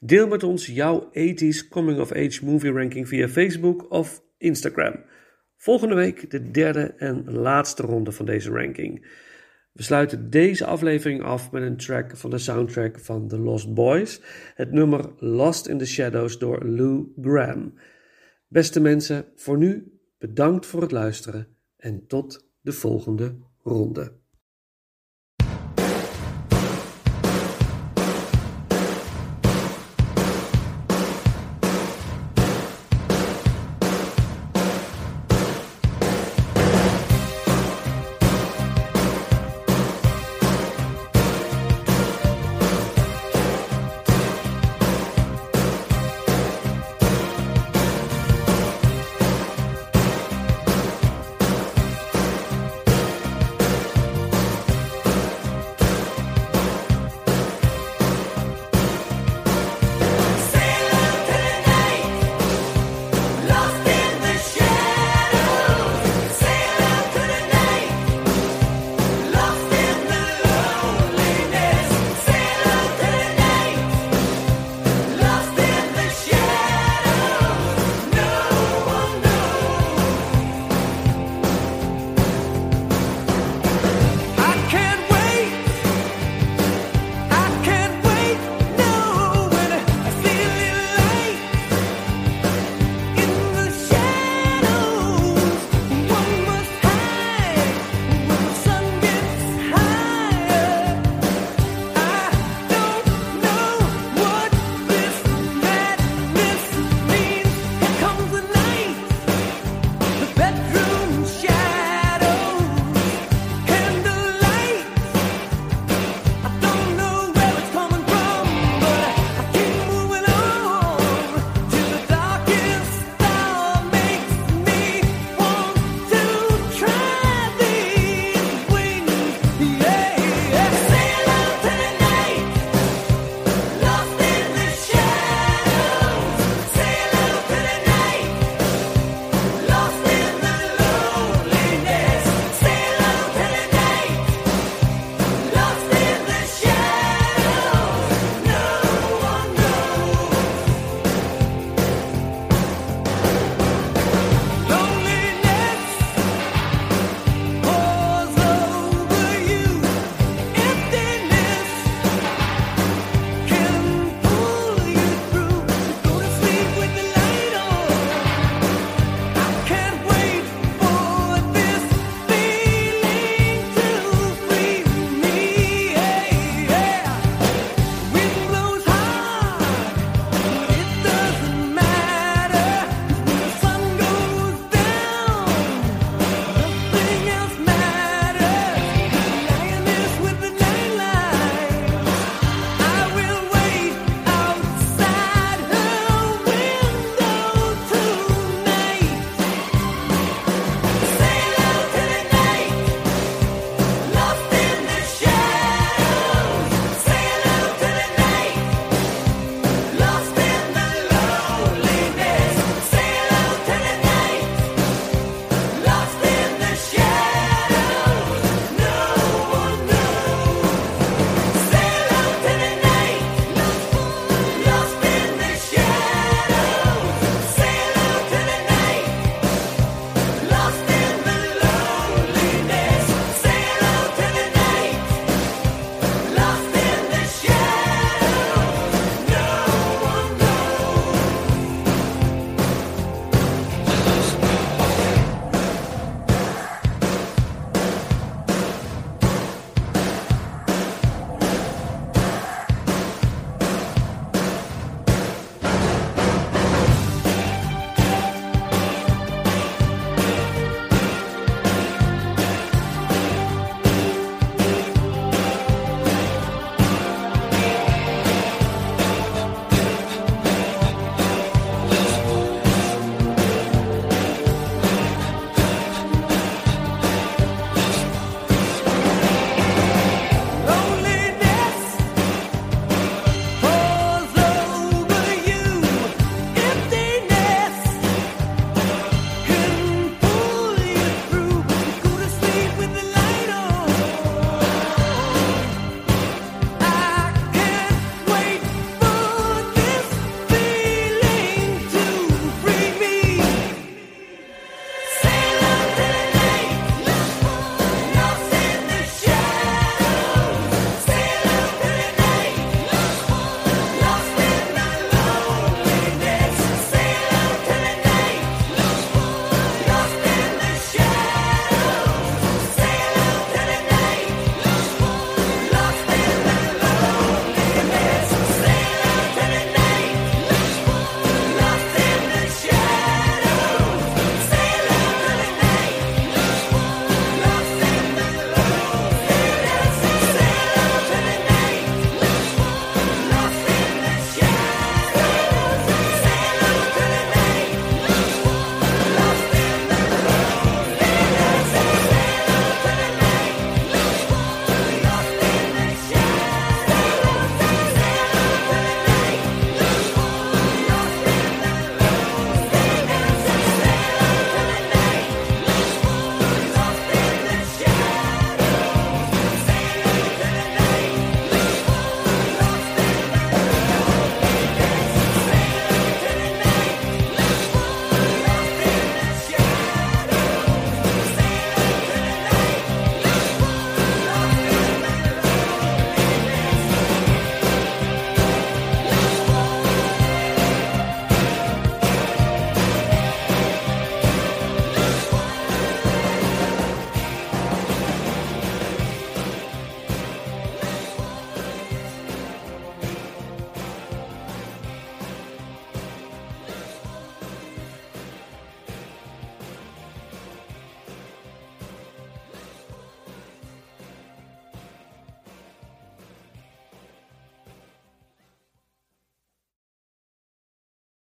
Deel met ons jouw 80s Coming of Age movie ranking via Facebook of Instagram. Volgende week de derde en laatste ronde van deze ranking. We sluiten deze aflevering af met een track van de soundtrack van The Lost Boys, het nummer Lost in the Shadows door Lou Graham. Beste mensen, voor nu bedankt voor het luisteren en tot de volgende ronde.